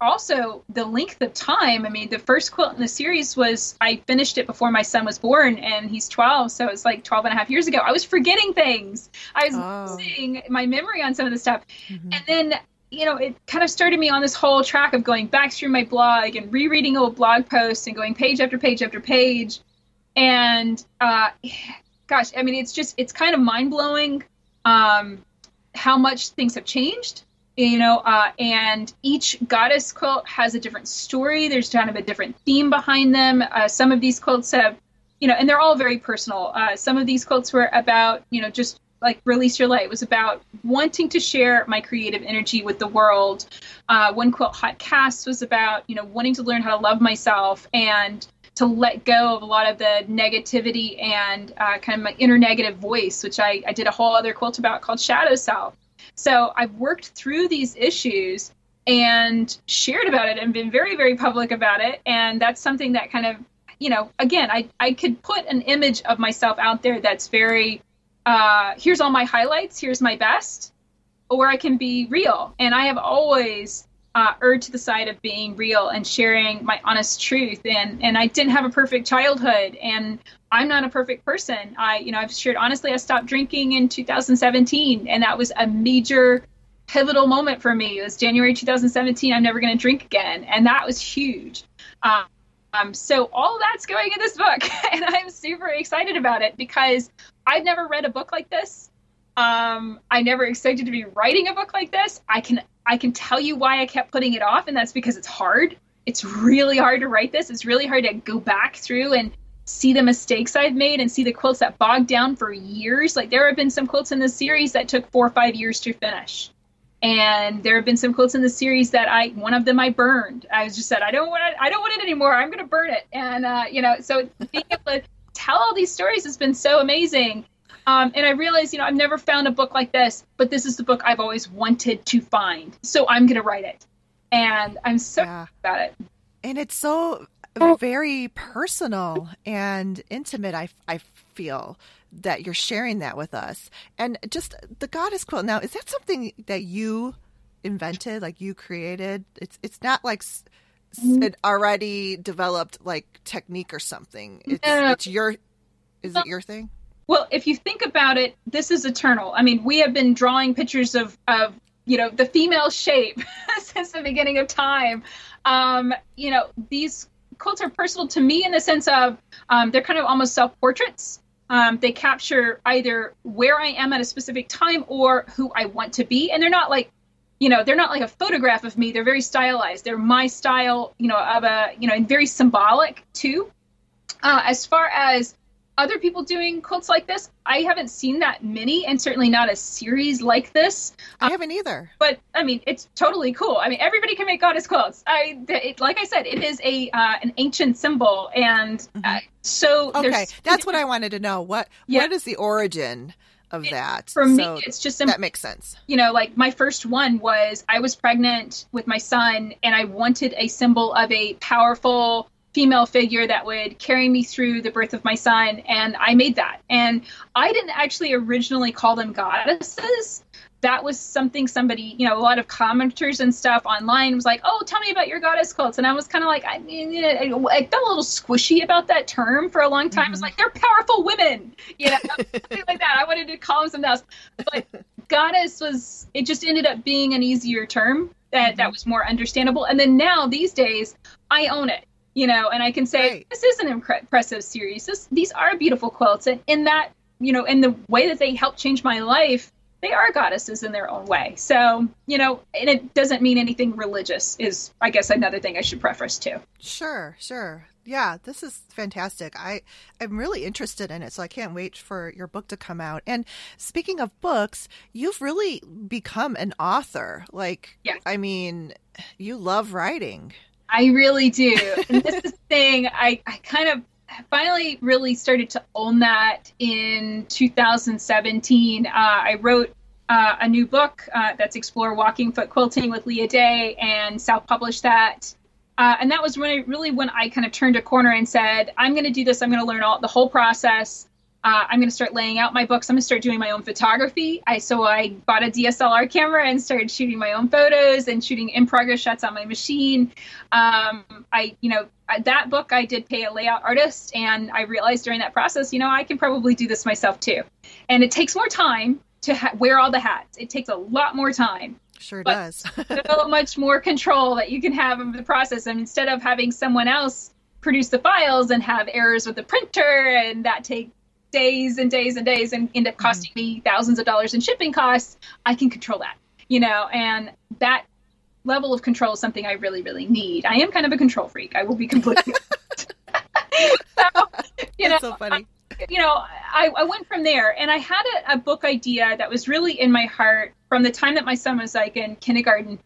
also the length of time. I mean, the first quilt in the series was I finished it before my son was born, and he's 12, so it's like 12 and a half years ago. I was forgetting things. I was oh. losing my memory on some of the stuff. Mm-hmm. And then, you know, it kind of started me on this whole track of going back through my blog and rereading old blog posts and going page after page after page. And uh, gosh, I mean, it's just, it's kind of mind blowing. Um, how much things have changed you know uh, and each goddess quilt has a different story. There's kind of a different theme behind them. Uh, some of these quilts have you know and they're all very personal. Uh, some of these quilts were about you know just like release your light. It was about wanting to share my creative energy with the world. Uh, one quilt hot cast was about you know wanting to learn how to love myself and to let go of a lot of the negativity and uh, kind of my inner negative voice, which I, I did a whole other quilt about called Shadow Self. So I've worked through these issues and shared about it and been very, very public about it. And that's something that kind of, you know, again, I, I could put an image of myself out there that's very, uh, here's all my highlights, here's my best, or I can be real. And I have always uh, erred to the side of being real and sharing my honest truth. And and I didn't have a perfect childhood, and I'm not a perfect person. I you know I've shared honestly. I stopped drinking in 2017, and that was a major pivotal moment for me. It was January 2017. I'm never going to drink again, and that was huge. Um, um, so all that's going in this book, and I'm super excited about it because I've never read a book like this. Um, I never expected to be writing a book like this. I can I can tell you why I kept putting it off, and that's because it's hard. It's really hard to write this. It's really hard to go back through and see the mistakes I've made and see the quilts that bogged down for years. Like there have been some quilts in this series that took four or five years to finish. And there have been some quilts in the series that I, one of them I burned. I was just said, I don't want it, I don't want it anymore. I'm going to burn it. And, uh, you know, so being able to tell all these stories has been so amazing. Um, and I realized, you know, I've never found a book like this, but this is the book I've always wanted to find. So I'm going to write it. And I'm so yeah. about it. And it's so very personal and intimate. I I feel that you're sharing that with us, and just the goddess quilt. Now, is that something that you invented, like you created? It's it's not like mm-hmm. an already developed like technique or something. It's no. it's your is it your thing? Well, if you think about it, this is eternal. I mean, we have been drawing pictures of of you know the female shape since the beginning of time. Um, you know, these quilts are personal to me in the sense of um, they're kind of almost self portraits. Um, they capture either where I am at a specific time or who I want to be, and they're not like you know they're not like a photograph of me they're very stylized they're my style you know of a you know and very symbolic too uh, as far as other people doing quilts like this. I haven't seen that many, and certainly not a series like this. I haven't either. But I mean, it's totally cool. I mean, everybody can make goddess quilts. I, it, like I said, it is a uh, an ancient symbol, and uh, mm-hmm. so okay, that's what I wanted to know. What yeah. what is the origin? of that. For so me, it's just that makes sense. You know, like my first one was I was pregnant with my son, and I wanted a symbol of a powerful female figure that would carry me through the birth of my son and i made that. And i didn't actually originally call them goddesses. That was something somebody you know a lot of commenters and stuff online was like oh tell me about your goddess quilts and i was kind of like i mean i felt a little squishy about that term for a long time. Mm-hmm. was like they're powerful women you know something like that. I wanted to call them something else. But goddess was it just ended up being an easier term that mm-hmm. that was more understandable. And then now these days i own it you know, and I can say right. this is an impressive series. This, these are beautiful quilts, and in that, you know, in the way that they help change my life, they are goddesses in their own way. So, you know, and it doesn't mean anything religious. Is I guess another thing I should preface too. Sure, sure. Yeah, this is fantastic. I I'm really interested in it, so I can't wait for your book to come out. And speaking of books, you've really become an author. Like, yeah. I mean, you love writing. I really do. And this is the thing, I, I kind of finally really started to own that in 2017. Uh, I wrote uh, a new book uh, that's Explore Walking Foot Quilting with Leah Day and self published that. Uh, and that was when I, really when I kind of turned a corner and said, I'm going to do this. I'm going to learn all the whole process. Uh, I'm going to start laying out my books. I'm going to start doing my own photography. I so I bought a DSLR camera and started shooting my own photos and shooting in progress shots on my machine. Um, I, you know, that book I did pay a layout artist, and I realized during that process, you know, I can probably do this myself too. And it takes more time to ha- wear all the hats. It takes a lot more time. Sure does. so much more control that you can have of the process, and instead of having someone else produce the files and have errors with the printer and that take days and days and days and end up mm-hmm. costing mm-hmm. me thousands of dollars in shipping costs, I can control that, you know, and that level of control is something I really, really need. I am kind of a control freak. I will be completely. so, you know, so funny. I, you know, I, I went from there and I had a, a book idea that was really in my heart from the time that my son was like in kindergarten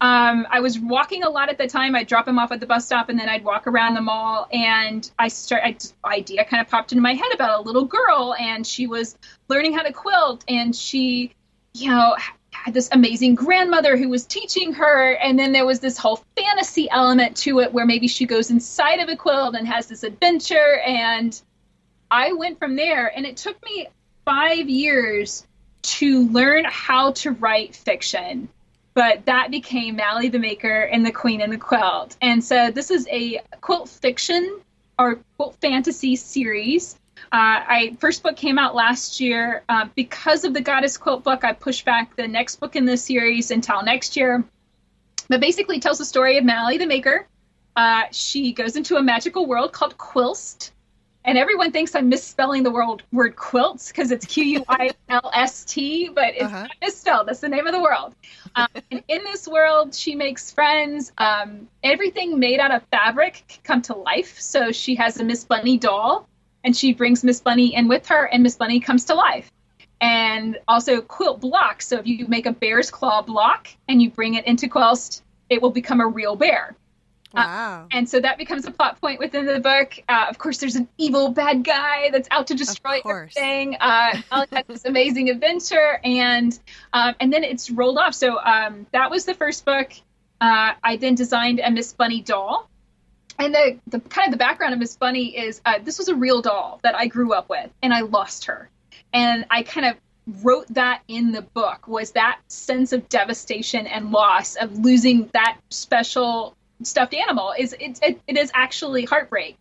um, I was walking a lot at the time. I'd drop him off at the bus stop and then I'd walk around the mall. And I start, I, idea kind of popped into my head about a little girl and she was learning how to quilt and she, you know, had this amazing grandmother who was teaching her. And then there was this whole fantasy element to it where maybe she goes inside of a quilt and has this adventure. And I went from there and it took me five years to learn how to write fiction but that became Mally the Maker and the Queen and the Quilt. And so this is a quilt fiction or quilt fantasy series. Uh, I first book came out last year. Uh, because of the Goddess Quilt book, I pushed back the next book in the series until next year. But basically, tells the story of Mally the Maker. Uh, she goes into a magical world called Quilst, and everyone thinks I'm misspelling the word word quilts because it's Q U I L S T, but it's uh-huh. not misspelled. That's the name of the world. Um, and in this world, she makes friends. Um, everything made out of fabric can come to life. So she has a Miss Bunny doll, and she brings Miss Bunny in with her, and Miss Bunny comes to life. And also quilt blocks. So if you make a bear's claw block and you bring it into Quilst, it will become a real bear. Uh, wow. Uh, and so that becomes a plot point within the book. Uh, of course, there's an evil bad guy that's out to destroy everything. Uh, had this amazing adventure, and um, and then it's rolled off. So um, that was the first book. Uh, I then designed a Miss Bunny doll, and the, the kind of the background of Miss Bunny is uh, this was a real doll that I grew up with, and I lost her, and I kind of wrote that in the book was that sense of devastation and loss of losing that special stuffed animal is it, it, it is actually heartbreak.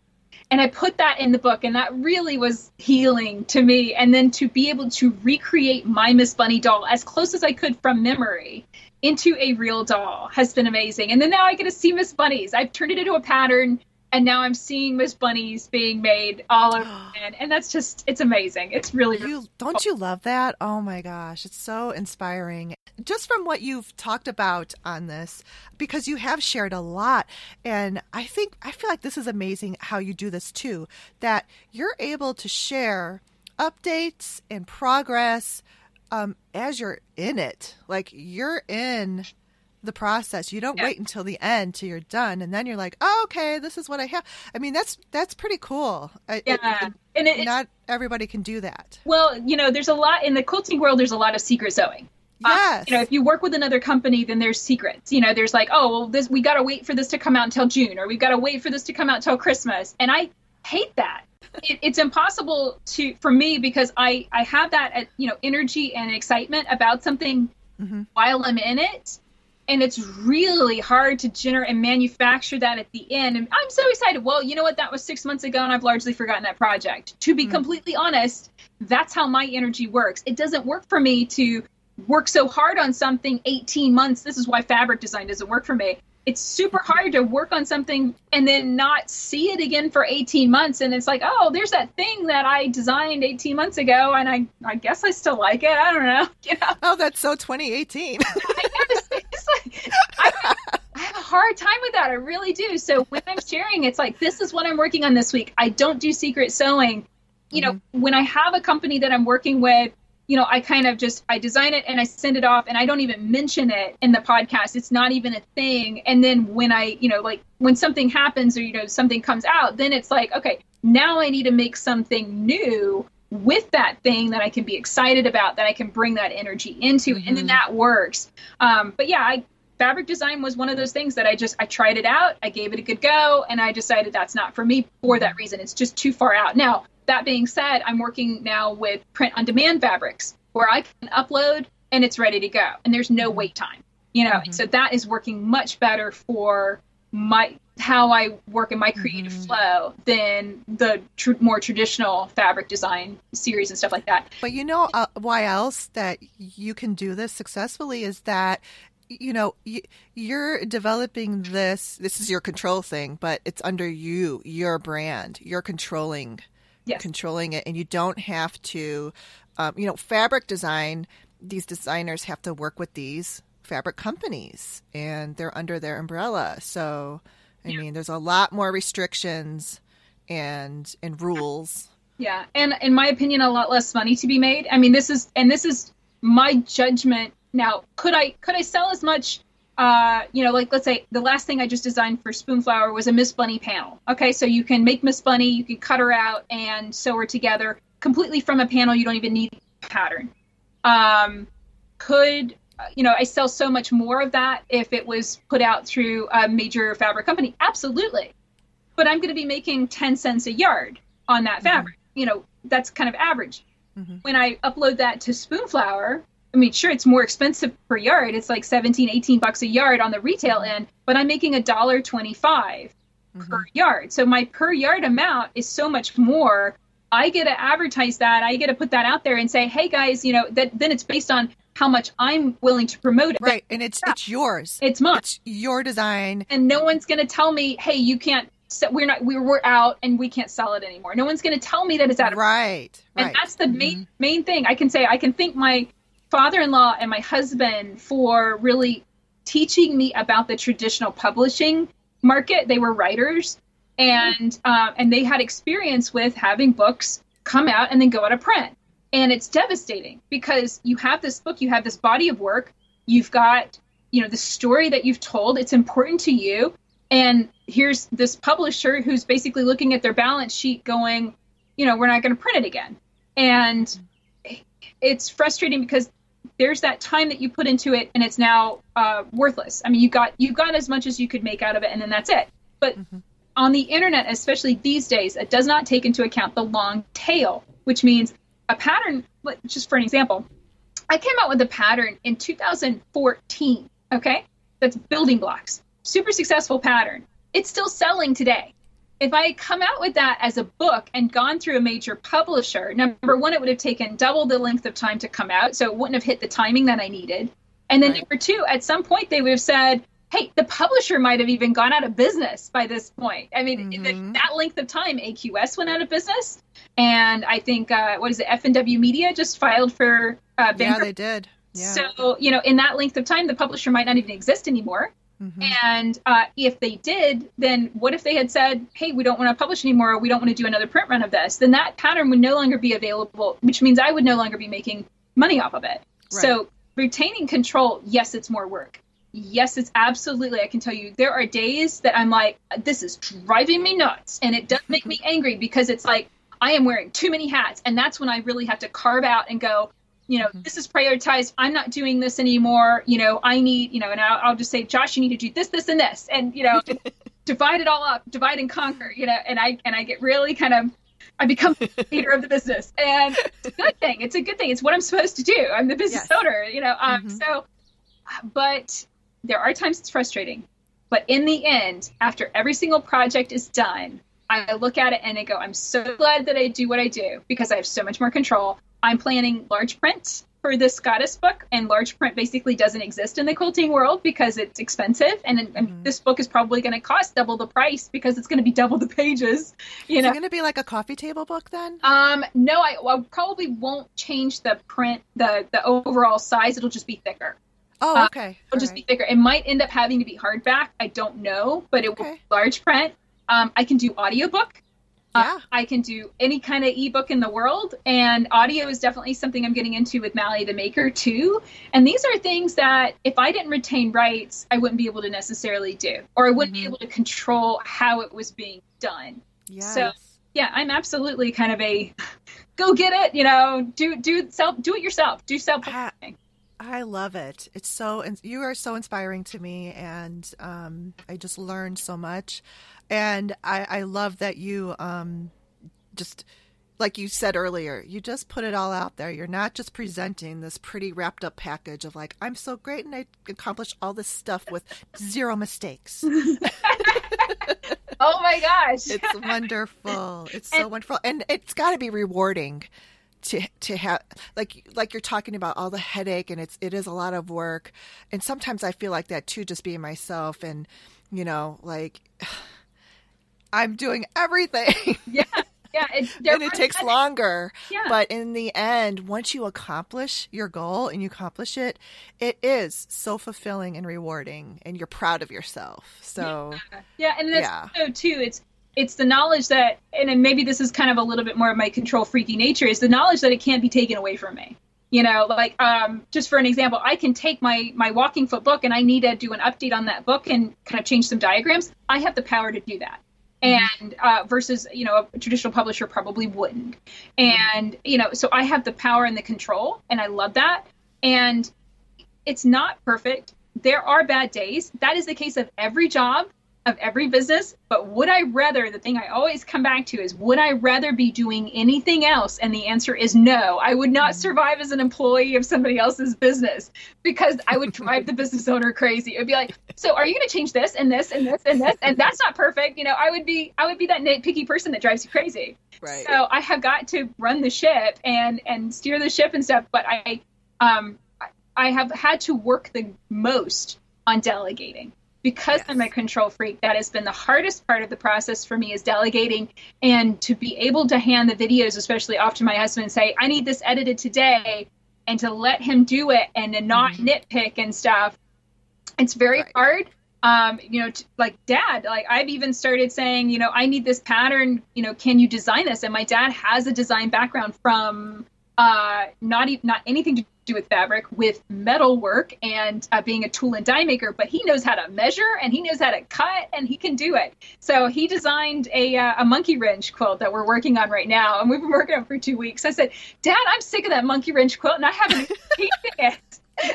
And i put that in the book and that really was healing to me. And then to be able to recreate my miss bunny doll as close as i could from memory into a real doll has been amazing. And then now i get to see miss bunnies. I've turned it into a pattern and now I'm seeing Miss Bunnies being made all over again, and that's just it's amazing. It's really, you don't you love that? Oh my gosh, it's so inspiring. Just from what you've talked about on this, because you have shared a lot, and I think I feel like this is amazing how you do this too. That you're able to share updates and progress um, as you're in it, like you're in the process. You don't yeah. wait until the end till you're done, and then you're like, "Oh, okay, this is what I have." I mean, that's that's pretty cool. Yeah, it, and it, not everybody can do that. Well, you know, there's a lot in the quilting world. There's a lot of secret sewing. Uh, yes. Uh, you know, if you work with another company, then there's secrets. You know, there's like, oh, well, this we got to wait for this to come out until June, or we've got to wait for this to come out until Christmas, and I hate that. It, it's impossible to for me because I I have that uh, you know energy and excitement about something mm-hmm. while I'm in it, and it's really hard to generate and manufacture that at the end. And I'm so excited. Well, you know what? That was six months ago, and I've largely forgotten that project. To be mm. completely honest, that's how my energy works. It doesn't work for me to work so hard on something 18 months. This is why fabric design doesn't work for me. It's super hard to work on something and then not see it again for 18 months. And it's like, oh, there's that thing that I designed 18 months ago, and I, I guess I still like it. I don't know. You know? Oh, that's so 2018. I, I have a hard time with that. I really do. So when I'm sharing, it's like, this is what I'm working on this week. I don't do secret sewing. You know, mm-hmm. when I have a company that I'm working with, you know, I kind of just I design it and I send it off and I don't even mention it in the podcast. It's not even a thing. And then when I, you know, like when something happens or you know something comes out, then it's like, okay, now I need to make something new with that thing that I can be excited about, that I can bring that energy into, mm-hmm. and then mm-hmm. that works. Um, but yeah, I, fabric design was one of those things that I just I tried it out, I gave it a good go, and I decided that's not for me for that reason. It's just too far out. Now that being said, I'm working now with print on demand fabrics where I can upload and it's ready to go, and there's no mm-hmm. wait time. You know, mm-hmm. so that is working much better for my how I work in my creative mm-hmm. flow than the tr- more traditional fabric design series and stuff like that. But you know uh, why else that you can do this successfully is that you know you're developing this this is your control thing but it's under you your brand you're controlling yes. controlling it and you don't have to um, you know fabric design these designers have to work with these fabric companies and they're under their umbrella so I mean, there's a lot more restrictions and and rules. Yeah, and in my opinion, a lot less money to be made. I mean, this is and this is my judgment. Now, could I could I sell as much? Uh, you know, like let's say the last thing I just designed for Spoonflower was a Miss Bunny panel. Okay, so you can make Miss Bunny, you can cut her out and sew her together completely from a panel. You don't even need a pattern. Um, could you know, I sell so much more of that if it was put out through a major fabric company. Absolutely. But I'm going to be making 10 cents a yard on that mm-hmm. fabric. You know, that's kind of average. Mm-hmm. When I upload that to Spoonflower, I mean, sure, it's more expensive per yard. It's like 17, 18 bucks a yard on the retail mm-hmm. end, but I'm making a dollar 25 mm-hmm. per yard. So my per yard amount is so much more. I get to advertise that. I get to put that out there and say, hey guys, you know, that then it's based on how much I'm willing to promote it. Right, and it's it's yours. It's mine. It's your design, and no one's going to tell me, "Hey, you can't." We're not. We're, we're out, and we can't sell it anymore. No one's going to tell me that it's out. Of right, right. And that's the mm-hmm. main main thing. I can say I can thank my father-in-law and my husband for really teaching me about the traditional publishing market. They were writers, and uh, and they had experience with having books come out and then go out of print and it's devastating because you have this book you have this body of work you've got you know the story that you've told it's important to you. And here's this publisher who's basically looking at their balance sheet going you know we're not going to print it again. And it's frustrating because there's that time that you put into it and it's now uh, worthless. I mean you got you got as much as you could make out of it and then that's it. But mm-hmm. on the internet, especially these days, it does not take into account the long tail, which means a pattern, just for an example, I came out with a pattern in 2014, okay? That's building blocks. Super successful pattern. It's still selling today. If I had come out with that as a book and gone through a major publisher, number one, it would have taken double the length of time to come out, so it wouldn't have hit the timing that I needed. And then right. number two, at some point, they would have said, hey, the publisher might have even gone out of business by this point. I mean, mm-hmm. that length of time, AQS went out of business, and I think uh, what is it, F+W Media just filed for uh, Yeah, they did. Yeah. So you know, in that length of time, the publisher might not even exist anymore. Mm-hmm. And uh, if they did, then what if they had said, "Hey, we don't want to publish anymore. We don't want to do another print run of this." Then that pattern would no longer be available, which means I would no longer be making money off of it. Right. So retaining control, yes, it's more work yes, it's absolutely. I can tell you, there are days that I'm like, this is driving me nuts. And it does make me angry because it's like, I am wearing too many hats. And that's when I really have to carve out and go, you know, mm-hmm. this is prioritized. I'm not doing this anymore. You know, I need, you know, and I'll, I'll just say, Josh, you need to do this, this, and this. And, you know, divide it all up, divide and conquer, you know, and I, and I get really kind of, I become the leader of the business, and it's a good thing. It's a good thing. It's what I'm supposed to do. I'm the business yes. owner, you know. Um, mm-hmm. So, but there are times it's frustrating, but in the end, after every single project is done, I look at it and I go, I'm so glad that I do what I do because I have so much more control. I'm planning large print for this goddess book, and large print basically doesn't exist in the quilting world because it's expensive, and, mm-hmm. and this book is probably going to cost double the price because it's going to be double the pages. You is know, going to be like a coffee table book then? Um, no, I, I probably won't change the print, the the overall size. It'll just be thicker. Oh, uh, okay. Uh, it'll just right. be thicker. It might end up having to be hardback. I don't know, but it okay. will be large print. Um, I can do audiobook. Uh, yeah. Uh, I can do any kind of ebook in the world, and audio is definitely something I'm getting into with Mally the Maker too. And these are things that if I didn't retain rights, I wouldn't be able to necessarily do, or I wouldn't mm-hmm. be able to control how it was being done. Yes. So yeah, I'm absolutely kind of a go get it, you know, do do self do it yourself, do self. I love it. It's so you are so inspiring to me, and um, I just learned so much. And I, I love that you um, just like you said earlier, you just put it all out there. You're not just presenting this pretty wrapped up package of like, I'm so great and I accomplished all this stuff with zero mistakes. oh my gosh. It's wonderful. It's so and, wonderful. And it's got to be rewarding to to have like like you're talking about all the headache and it's it is a lot of work and sometimes i feel like that too just being myself and you know like i'm doing everything yeah yeah and it takes longer yeah. but in the end once you accomplish your goal and you accomplish it it is so fulfilling and rewarding and you're proud of yourself so yeah, yeah and that's yeah. so too it's it's the knowledge that and maybe this is kind of a little bit more of my control freaky nature is the knowledge that it can't be taken away from me you know like um, just for an example i can take my my walking foot book and i need to do an update on that book and kind of change some diagrams i have the power to do that. And uh, versus you know a traditional publisher probably wouldn't. And you know so i have the power and the control and i love that. And it's not perfect. There are bad days. That is the case of every job of every business, but would I rather, the thing I always come back to is, would I rather be doing anything else? And the answer is no. I would not mm-hmm. survive as an employee of somebody else's business because I would drive the business owner crazy. It would be like, so are you going to change this and this and this and this? And that's not perfect. You know, I would be, I would be that nitpicky person that drives you crazy. Right. So I have got to run the ship and, and steer the ship and stuff. But I, um, I have had to work the most on delegating because yes. I'm a control freak, that has been the hardest part of the process for me is delegating and to be able to hand the videos, especially off to my husband and say, I need this edited today and to let him do it and to not mm-hmm. nitpick and stuff. It's very right. hard. Um, you know, t- like dad, like I've even started saying, you know, I need this pattern, you know, can you design this? And my dad has a design background from uh, not even not anything to do with fabric, with metal work and uh, being a tool and die maker, but he knows how to measure and he knows how to cut and he can do it. So he designed a, uh, a monkey wrench quilt that we're working on right now, and we've been working on for two weeks. I said, Dad, I'm sick of that monkey wrench quilt, and I haven't piecing it.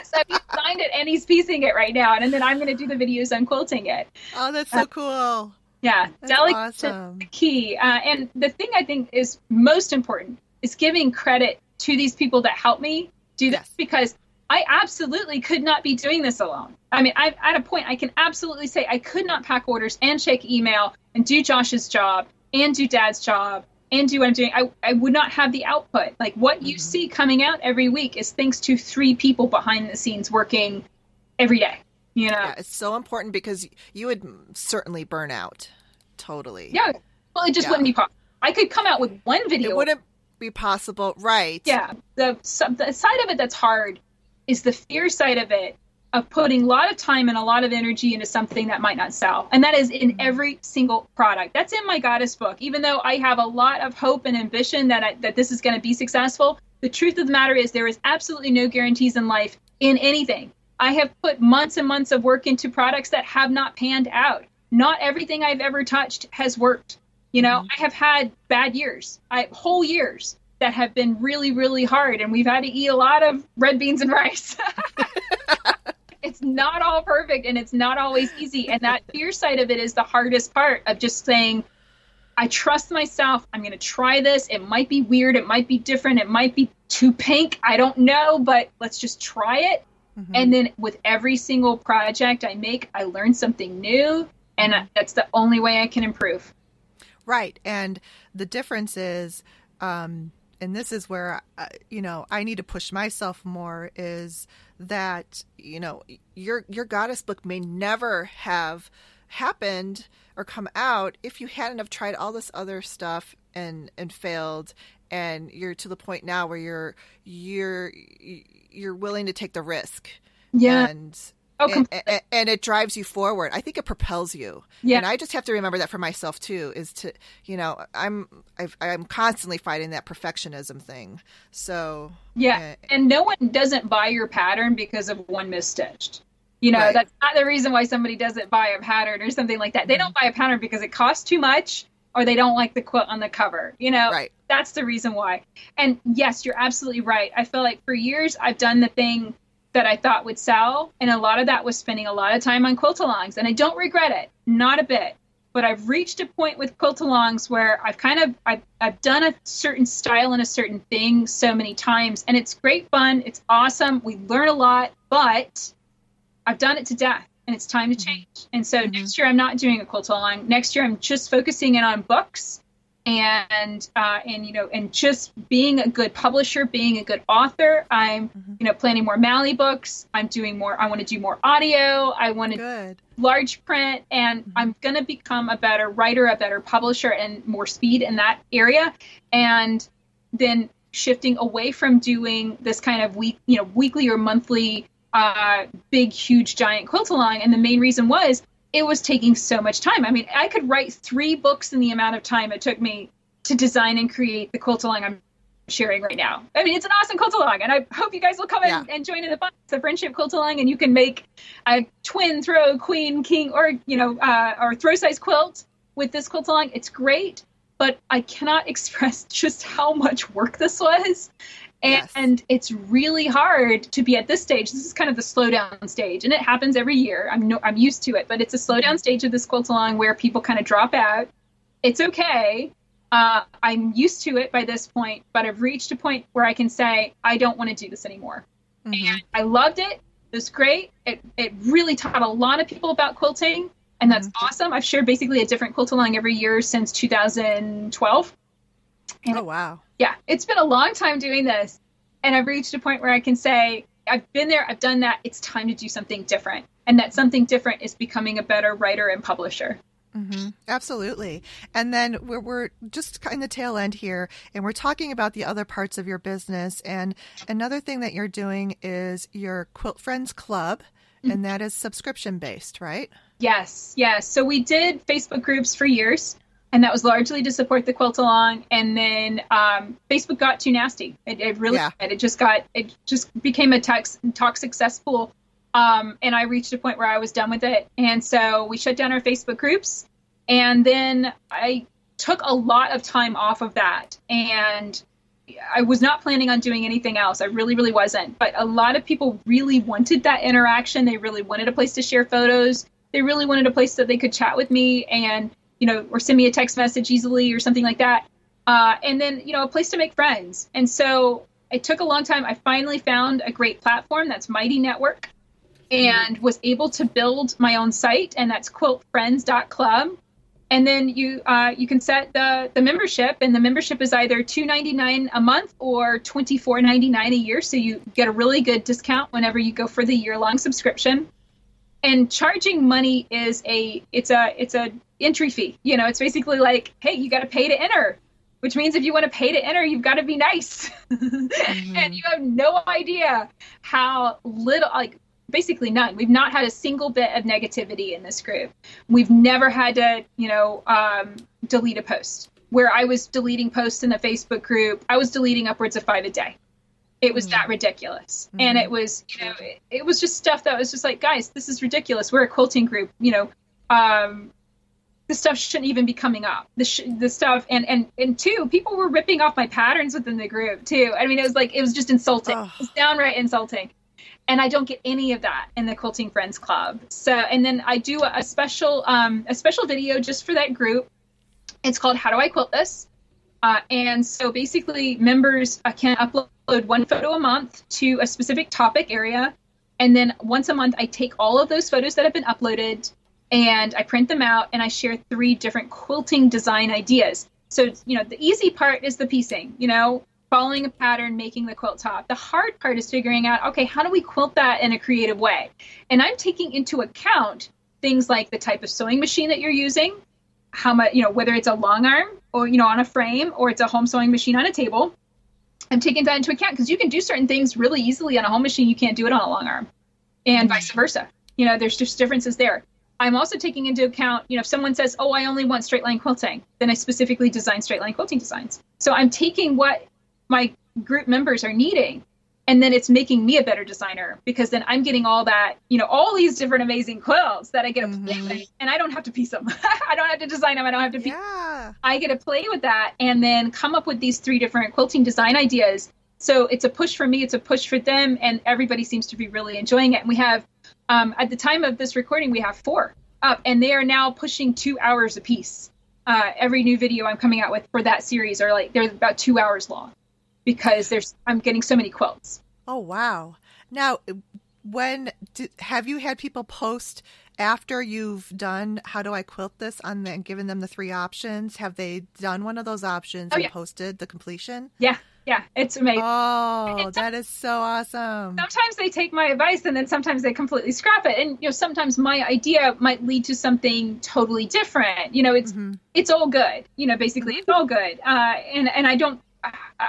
so he designed it and he's piecing it right now, and, and then I'm going to do the videos on quilting it. Oh, that's so uh, cool. Yeah, That's awesome. the key. Uh, and the thing I think is most important is giving credit to these people that help me do this Yes. because I absolutely could not be doing this alone. I mean, I'm at a point I can absolutely say I could not pack orders and check email and do Josh's job and do Dad's job and do what I'm doing. I, I would not have the output. Like what you mm-hmm. see coming out every week is thanks to three people behind the scenes working every day. You know? Yeah, it's so important because you would certainly burn out. Totally. Yeah. Well, it just Yeah. wouldn't be possible. I could come out with one video. It wouldn't be possible, right? Yeah. The, the side of it that's hard is the fear side of it of putting a lot of time and a lot of energy into something that might not sell. And that is in mm-hmm. every single product. That's in my goddess book. Even though I have a lot of hope and ambition that I, that this is going to be successful, the truth of the matter is there is absolutely no guarantees in life in anything. I have put months and months of work into products that have not panned out. Not everything I've ever touched has worked. You know, mm-hmm. I have had bad years, I whole years that have been really, really hard, and we've had to eat a lot of red beans and rice. it's not all perfect, and it's not always easy. And that fear side of it is the hardest part of just saying, I trust myself. I'm going to try this. It might be weird. It might be different. It might be too pink. I don't know, but let's just try it. Mm-hmm. And then with every single project I make, I learn something new. And mm-hmm. that's the only way I can improve. Right. And the difference is, um, and this is where, uh, you know, I need to push myself more is that, you know, your, your goddess book may never have happened or come out if you hadn't have tried all this other stuff and, and failed. And you're to the point now where you're, you're, you're willing to take the risk. Yeah. And, Oh, and, and, and it drives you forward. I think it propels you. Yeah. And I just have to remember that for myself too. Is to you know I'm I've, I'm constantly fighting that perfectionism thing. So Yeah, uh, and no one doesn't buy your pattern because of one misstitched. You know, Right. that's not the reason why somebody doesn't buy a pattern or something like that. They don't Mm-hmm. buy a pattern because it costs too much or they don't like the quote on the cover. You know, right. that's the reason why. And yes, you're absolutely right. I feel like for years I've done the thing that I thought would sell, and a lot of that was spending a lot of time on quilt alongs, and I don't regret it, not a bit. But I've reached a point with quilt alongs where I've kind of I've, I've done a certain style and a certain thing so many times, and it's great fun. It's awesome. We learn a lot, but I've done it to death, and it's time to mm-hmm. change. And so mm-hmm. next year I'm not doing a quilt along. Next year I'm just focusing in on books and uh, and you know and just being a good publisher being a good author i'm you know planning more mally books. I'm doing more i want to do more audio. I want to large print. And i'm going to become a better writer a better publisher and more speed in that area. And then shifting away from doing this kind of week you know weekly or monthly uh, big huge giant quilt along. And the main reason was it was taking so much time. I mean i could write three books in the amount of time it took me to design and create the quilt along i'm sharing right now. I mean it's an awesome quilt along and i hope you guys will come Yeah. and, join in the fun it's a friendship quilt along and you can make a twin throw queen king or you know uh, or throw size quilt with this quilt along it's great but i cannot express just how much work this was and, Yes. and it's really hard to be at this stage this is kind of the slowdown stage and it happens every year i'm no, i'm used to it but it's a slowdown stage of this quilt along where people kind of drop out it's okay uh, i'm used to it by this point but i've reached a point where i can say i don't want to do this anymore Mhm. and I loved it. It was great. It, it really taught a lot of people about quilting, and that's awesome. I've shared basically a different quilt along every year since 2012. Oh wow. Yeah, it's been a long time doing this, and I've reached a point where I can say, I've been there, I've done that. It's time to do something different, and that something different is becoming a better writer and publisher. hmm Absolutely. And then we're, we're just in the tail end here, and we're talking about the other parts of your business. And another thing that you're doing is your Quilt Friends Club, and that is subscription based, right? Yes, yes. So we did Facebook groups for years, and that was largely to support the quilt along. And then um, Facebook got too nasty. It, it really Yeah. It just got it just became a tox- toxic cesspool. Um, and I reached a point where I was done with it, and so we shut down our Facebook groups. And then I took a lot of time off of that, and I was not planning on doing anything else. I really, really wasn't. But a lot of people really wanted that interaction. They really wanted a place to share photos. They really wanted a place that they could chat with me. And you know, or send me a text message easily or something like that. Uh, and then, you know, a place to make friends. And so it took a long time. I finally found a great platform that's Mighty Network and was able to build my own site, and that's quiltfriends.club. And then you uh, you can set the the membership, and the membership is either two ninety nine a month or twenty four ninety nine a year. So you get a really good discount whenever you go for the year long subscription. And charging money is a it's a it's a entry fee. You know, it's basically like, hey, you got to pay to enter which means if you want to pay to enter, you've got to be nice. mm-hmm. and you have no idea how little, like, basically none. We've not had a single bit of negativity in this group. We've never had to, you know, um, delete a post. Where I was deleting posts in the Facebook group, I was deleting upwards of five a day. It was mm-hmm. that ridiculous. Mm-hmm. And it was, you know, it, it, was just stuff that was just like, guys, this is ridiculous. We're a quilting group, you know. Um, the stuff shouldn't even be coming up. The sh- the stuff and and and two, people were ripping off my patterns within the group too. I mean, it was like it was just insulting. It was downright insulting and I don't get any of that in the Quilting Friends Club. So, and then I do a special um, a special video just for that group. It's called "How Do I Quilt This?" Uh, and so basically, members uh, can upload one photo a month to a specific topic area, and then once a month, I take all of those photos that have been uploaded and I print them out and I share three different quilting design ideas. So, you know, the easy part is the piecing, you know, following a pattern, making the quilt top. The hard part is figuring out, okay, how do we quilt that in a creative way? And I'm taking into account things like the type of sewing machine that you're using, how much, you know, whether it's a long arm or, you know, on a frame or it's a home sewing machine on a table. I'm taking that into account because you can do certain things really easily on a home machine. You can't do it on a long arm and mm-hmm. vice versa. You know, there's just differences there. I'm also taking into account, you know, if someone says, "Oh, I only want straight line quilting," then I specifically design straight line quilting designs. So I'm taking what my group members are needing and then it's making me a better designer because then I'm getting all that, you know, all these different amazing quilts that I get to mm-hmm. play with, and I don't have to piece them. I don't have to design them. I don't have to piece. Yeah. I get to play with that and then come up with these three different quilting design ideas. So it's a push for me. It's a push for them, and everybody seems to be really enjoying it. And we have, um, at the time of this recording, we have four up, and they are now pushing two hours a piece. Uh, every new video I'm coming out with for that series are like they're about two hours long because there's I'm getting so many quotes. Oh wow! Now, when have you had people post after you've done how do I quilt this on the, and given them the three options? Have they done one of those options oh, and yeah. posted the completion? Yeah, yeah, it's amazing. Oh, that is so awesome. Sometimes they take my advice and then sometimes they completely scrap it. And you know, sometimes my idea might lead to something totally different. You know, it's mm-hmm. it's all good. You know, basically it's all good. Uh, and and I don't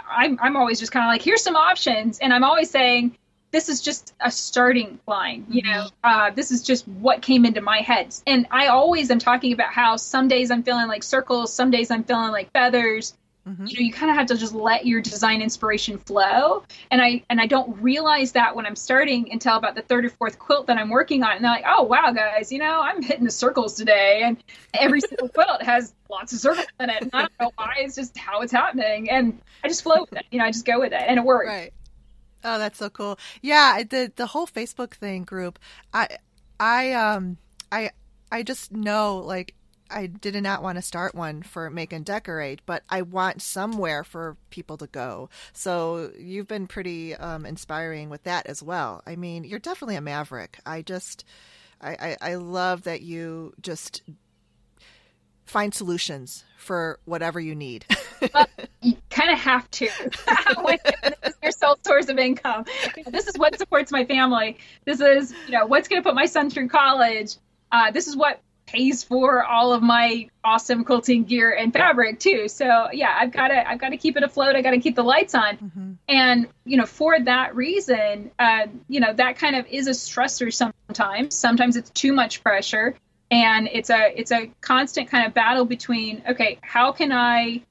I'm I'm always just kind of like, here's some options, and I'm always saying, this is just a starting line. You know, mm-hmm. uh, this is just what came into my head, and I always am talking about how some days I'm feeling like circles, some days I'm feeling like feathers. Mm-hmm. You know, you kind of have to just let your design inspiration flow. And I and I don't realize that when I'm starting until about the third or fourth quilt that I'm working on. And they're like, oh wow, guys, you know, I'm hitting the circles today, and every single quilt has lots of circles in it. And I don't know why. It's just how it's happening, and I just flow with it. You know, I just go with it, and it works. Right. Oh, that's so cool. Yeah, the the whole Facebook thing group. I I um I I just know like I did not want to start one for make and decorate, but I want somewhere for people to go. So you've been pretty um, inspiring with that as well. I mean, you're definitely a maverick. I just, I, I, I love that you just find solutions for whatever you need. well, you kind of have to. this is your sole source of income. This is what supports my family. This is, you know, what's going to put my son through college. Uh, this is what pays for all of my awesome quilting gear and fabric too. So yeah, I've got to I've got to keep it afloat. I got to keep the lights on, mm-hmm. and you know for that reason, uh, you know that kind of is a stressor sometimes. Sometimes it's too much pressure, and it's a it's a constant kind of battle between okay, how can I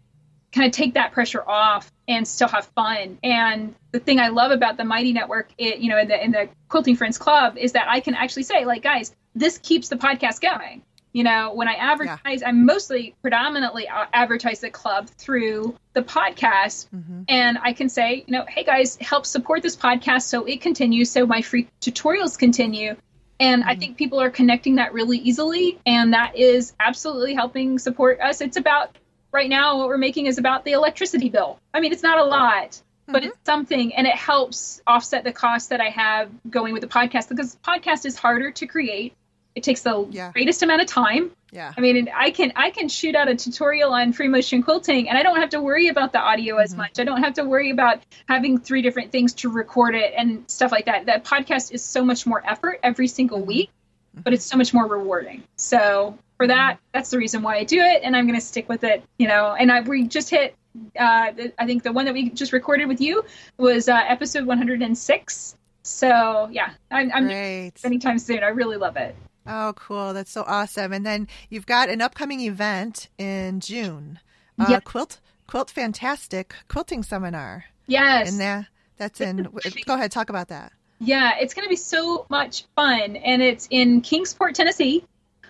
kind of take that pressure off and still have fun. And the thing I love about the Mighty Network, it, you know, in the in the Quilting Friends Club, is that I can actually say, like, guys, this keeps the podcast going. You know, when I advertise, yeah. I mostly predominantly uh, advertise the club through the podcast. Mm-hmm. And I can say, you know, hey guys, help support this podcast so it continues, so my free tutorials continue. And mm-hmm. I think people are connecting that really easily. And that is absolutely helping support us. It's about, right now, what we're making is about the electricity bill. I mean, it's not a lot, mm-hmm. but it's something. And it helps offset the cost that I have going with the podcast because podcast is harder to create. It takes the yeah. greatest amount of time. Yeah. I mean, I can I can shoot out a tutorial on free motion quilting, and I don't have to worry about the audio as mm-hmm. much. I don't have to worry about having three different things to record it and stuff like that. That podcast is so much more effort every single mm-hmm. week, mm-hmm. but it's so much more rewarding. So for that, mm-hmm. that's the reason why I do it, and I'm going to stick with it. You know, and I we just hit. Uh, I think the one that we just recorded with you was uh, episode 106. So yeah, I'm, I'm anytime soon. I really love it. Oh, cool. That's so awesome. And then you've got an upcoming event in June. Uh, yep. Quilt Quilt Fantastic Quilting Seminar. Yes. And there, that's in, go ahead, talk about that. Yeah, it's going to be so much fun. And it's in Kingsport, Tennessee.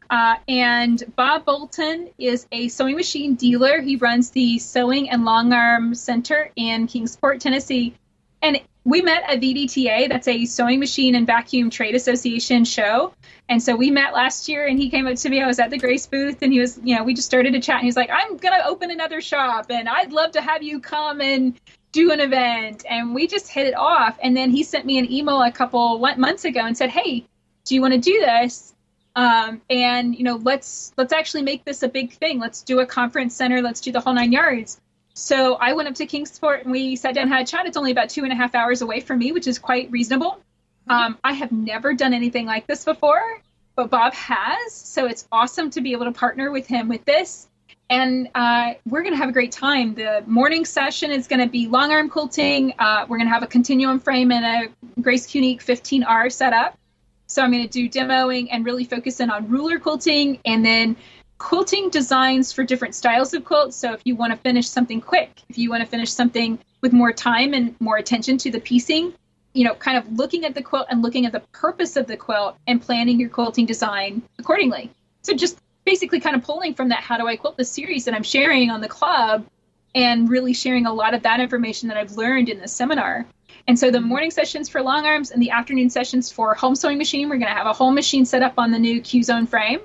Uh, and Bob Bolton is a sewing machine dealer. He runs the Sewing and Long Arm Center in Kingsport, Tennessee. And we met at VDTA, that's a sewing machine and vacuum trade association show. And so we met last year and he came up to me. I was at the Grace booth and he was, you know, we just started to chat and he's like, I'm going to open another shop and I'd love to have you come and do an event. And we just hit it off. And then he sent me an email a couple months ago and said, Hey, do you want to do this? Um, and you know, let's let's actually make this a big thing. Let's do a conference center. Let's do the whole nine yards. So I went up to Kingsport and we sat down and had a chat. It's only about two and a half hours away from me, which is quite reasonable. Um, I have never done anything like this before, but Bob has. So it's awesome to be able to partner with him with this. And uh, we're going to have a great time. The morning session is going to be long arm quilting. Uh, we're going to have a continuum frame and a Grace Qnique 15R setup. So I'm going to do demoing and really focus in on ruler quilting and then quilting designs for different styles of quilts. So if you want to finish something quick, if you want to finish something with more time and more attention to the piecing, you know, kind of looking at the quilt and looking at the purpose of the quilt and planning your quilting design accordingly. So just basically kind of pulling from that how do I quilt the series that I'm sharing on the club and really sharing a lot of that information that I've learned in the seminar. And so the morning sessions for long arms and the afternoon sessions for home sewing machine, we're going to have a home machine set up on the new Q Zone frame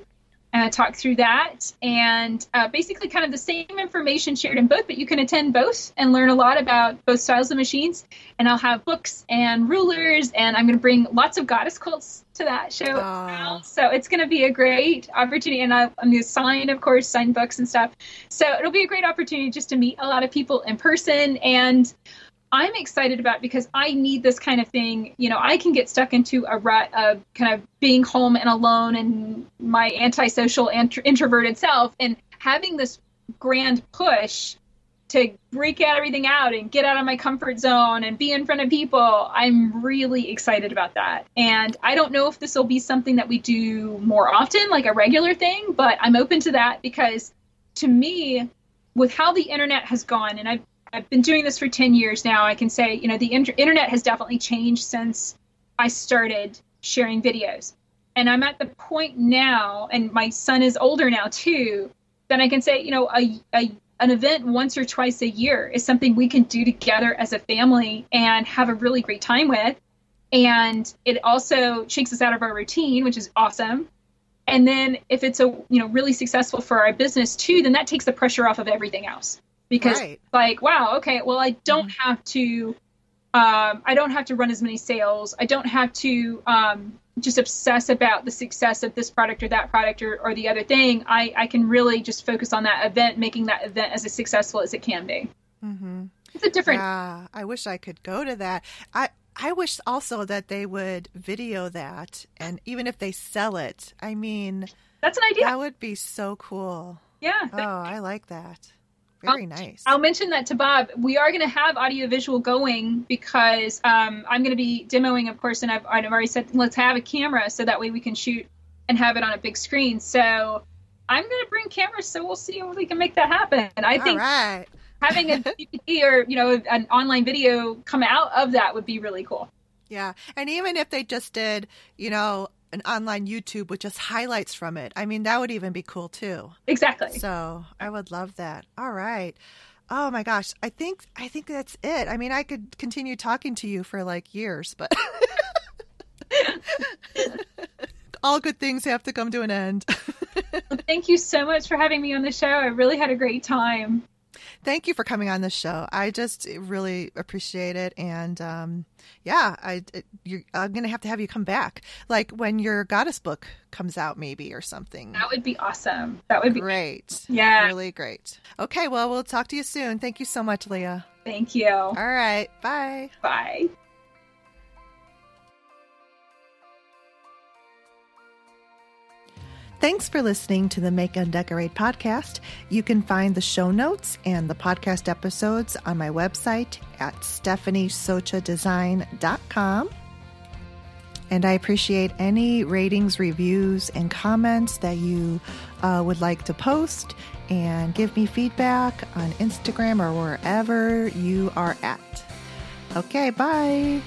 uh, talk through that and uh, basically kind of the same information shared in both, but you can attend both and learn a lot about both styles of machines. And I'll have books and rulers, and I'm going to bring lots of goddess quilts to that show. So it's going to be a great opportunity. And I, I'm going to sign, of course, sign books and stuff. So it'll be a great opportunity just to meet a lot of people in person and I'm excited about because I need this kind of thing. You know, I can get stuck into a rut of kind of being home and alone and my antisocial, int- introverted self, and having this grand push to break everything out and get out of my comfort zone and be in front of people. I'm really excited about that. And I don't know if this will be something that we do more often, like a regular thing, but I'm open to that because to me, with how the internet has gone, and I've I've been doing this for 10 years now. I can say, you know, the inter- internet has definitely changed since I started sharing videos. And I'm at the point now, and my son is older now too, that I can say, you know, a, a an event once or twice a year is something we can do together as a family and have a really great time with. And it also shakes us out of our routine, which is awesome. And then if it's a you know really successful for our business too, then that takes the pressure off of everything else because right. like wow okay well i don't mm-hmm. have to um, i don't have to run as many sales i don't have to um, just obsess about the success of this product or that product or, or the other thing I, I can really just focus on that event making that event as successful as it can be mm-hmm. it's a different yeah i wish i could go to that i I wish also that they would video that, and even if they sell it, I mean, that's an idea. That would be so cool. Yeah. Oh, I like that. Very nice. I'll mention that to Bob. We are going to have audio visual going because um, I'm going to be demoing, of course, and I've, I've already said let's have a camera so that way we can shoot and have it on a big screen. So I'm going to bring cameras, so we'll see if we can make that happen. I think having a DVD or you know an online video come out of that would be really cool. Yeah, and even if they just did, you know, an online YouTube with just highlights from it. I mean, that would even be cool too. Exactly. So I would love that. All right. Oh my gosh. I think I think that's it. I mean, I could continue talking to you for like years, but all good things have to come to an end. Thank you so much for having me on the show. I really had a great time. Thank you for coming on the show. I just really appreciate it, and um, yeah, I I'm gonna have to have you come back, like when your goddess book comes out, maybe or something. That would be awesome. That would be great. Yeah, really great. Okay, well, we'll talk to you soon. Thank you so much, Leah. Thank you. All right, bye. Bye. Thanks for listening to the Make and Decorate podcast. You can find the show notes and the podcast episodes on my website at stephaniesochadesign.com. And I appreciate any ratings, reviews, and comments that you uh, would like to post and give me feedback on Instagram or wherever you are at. Okay, bye.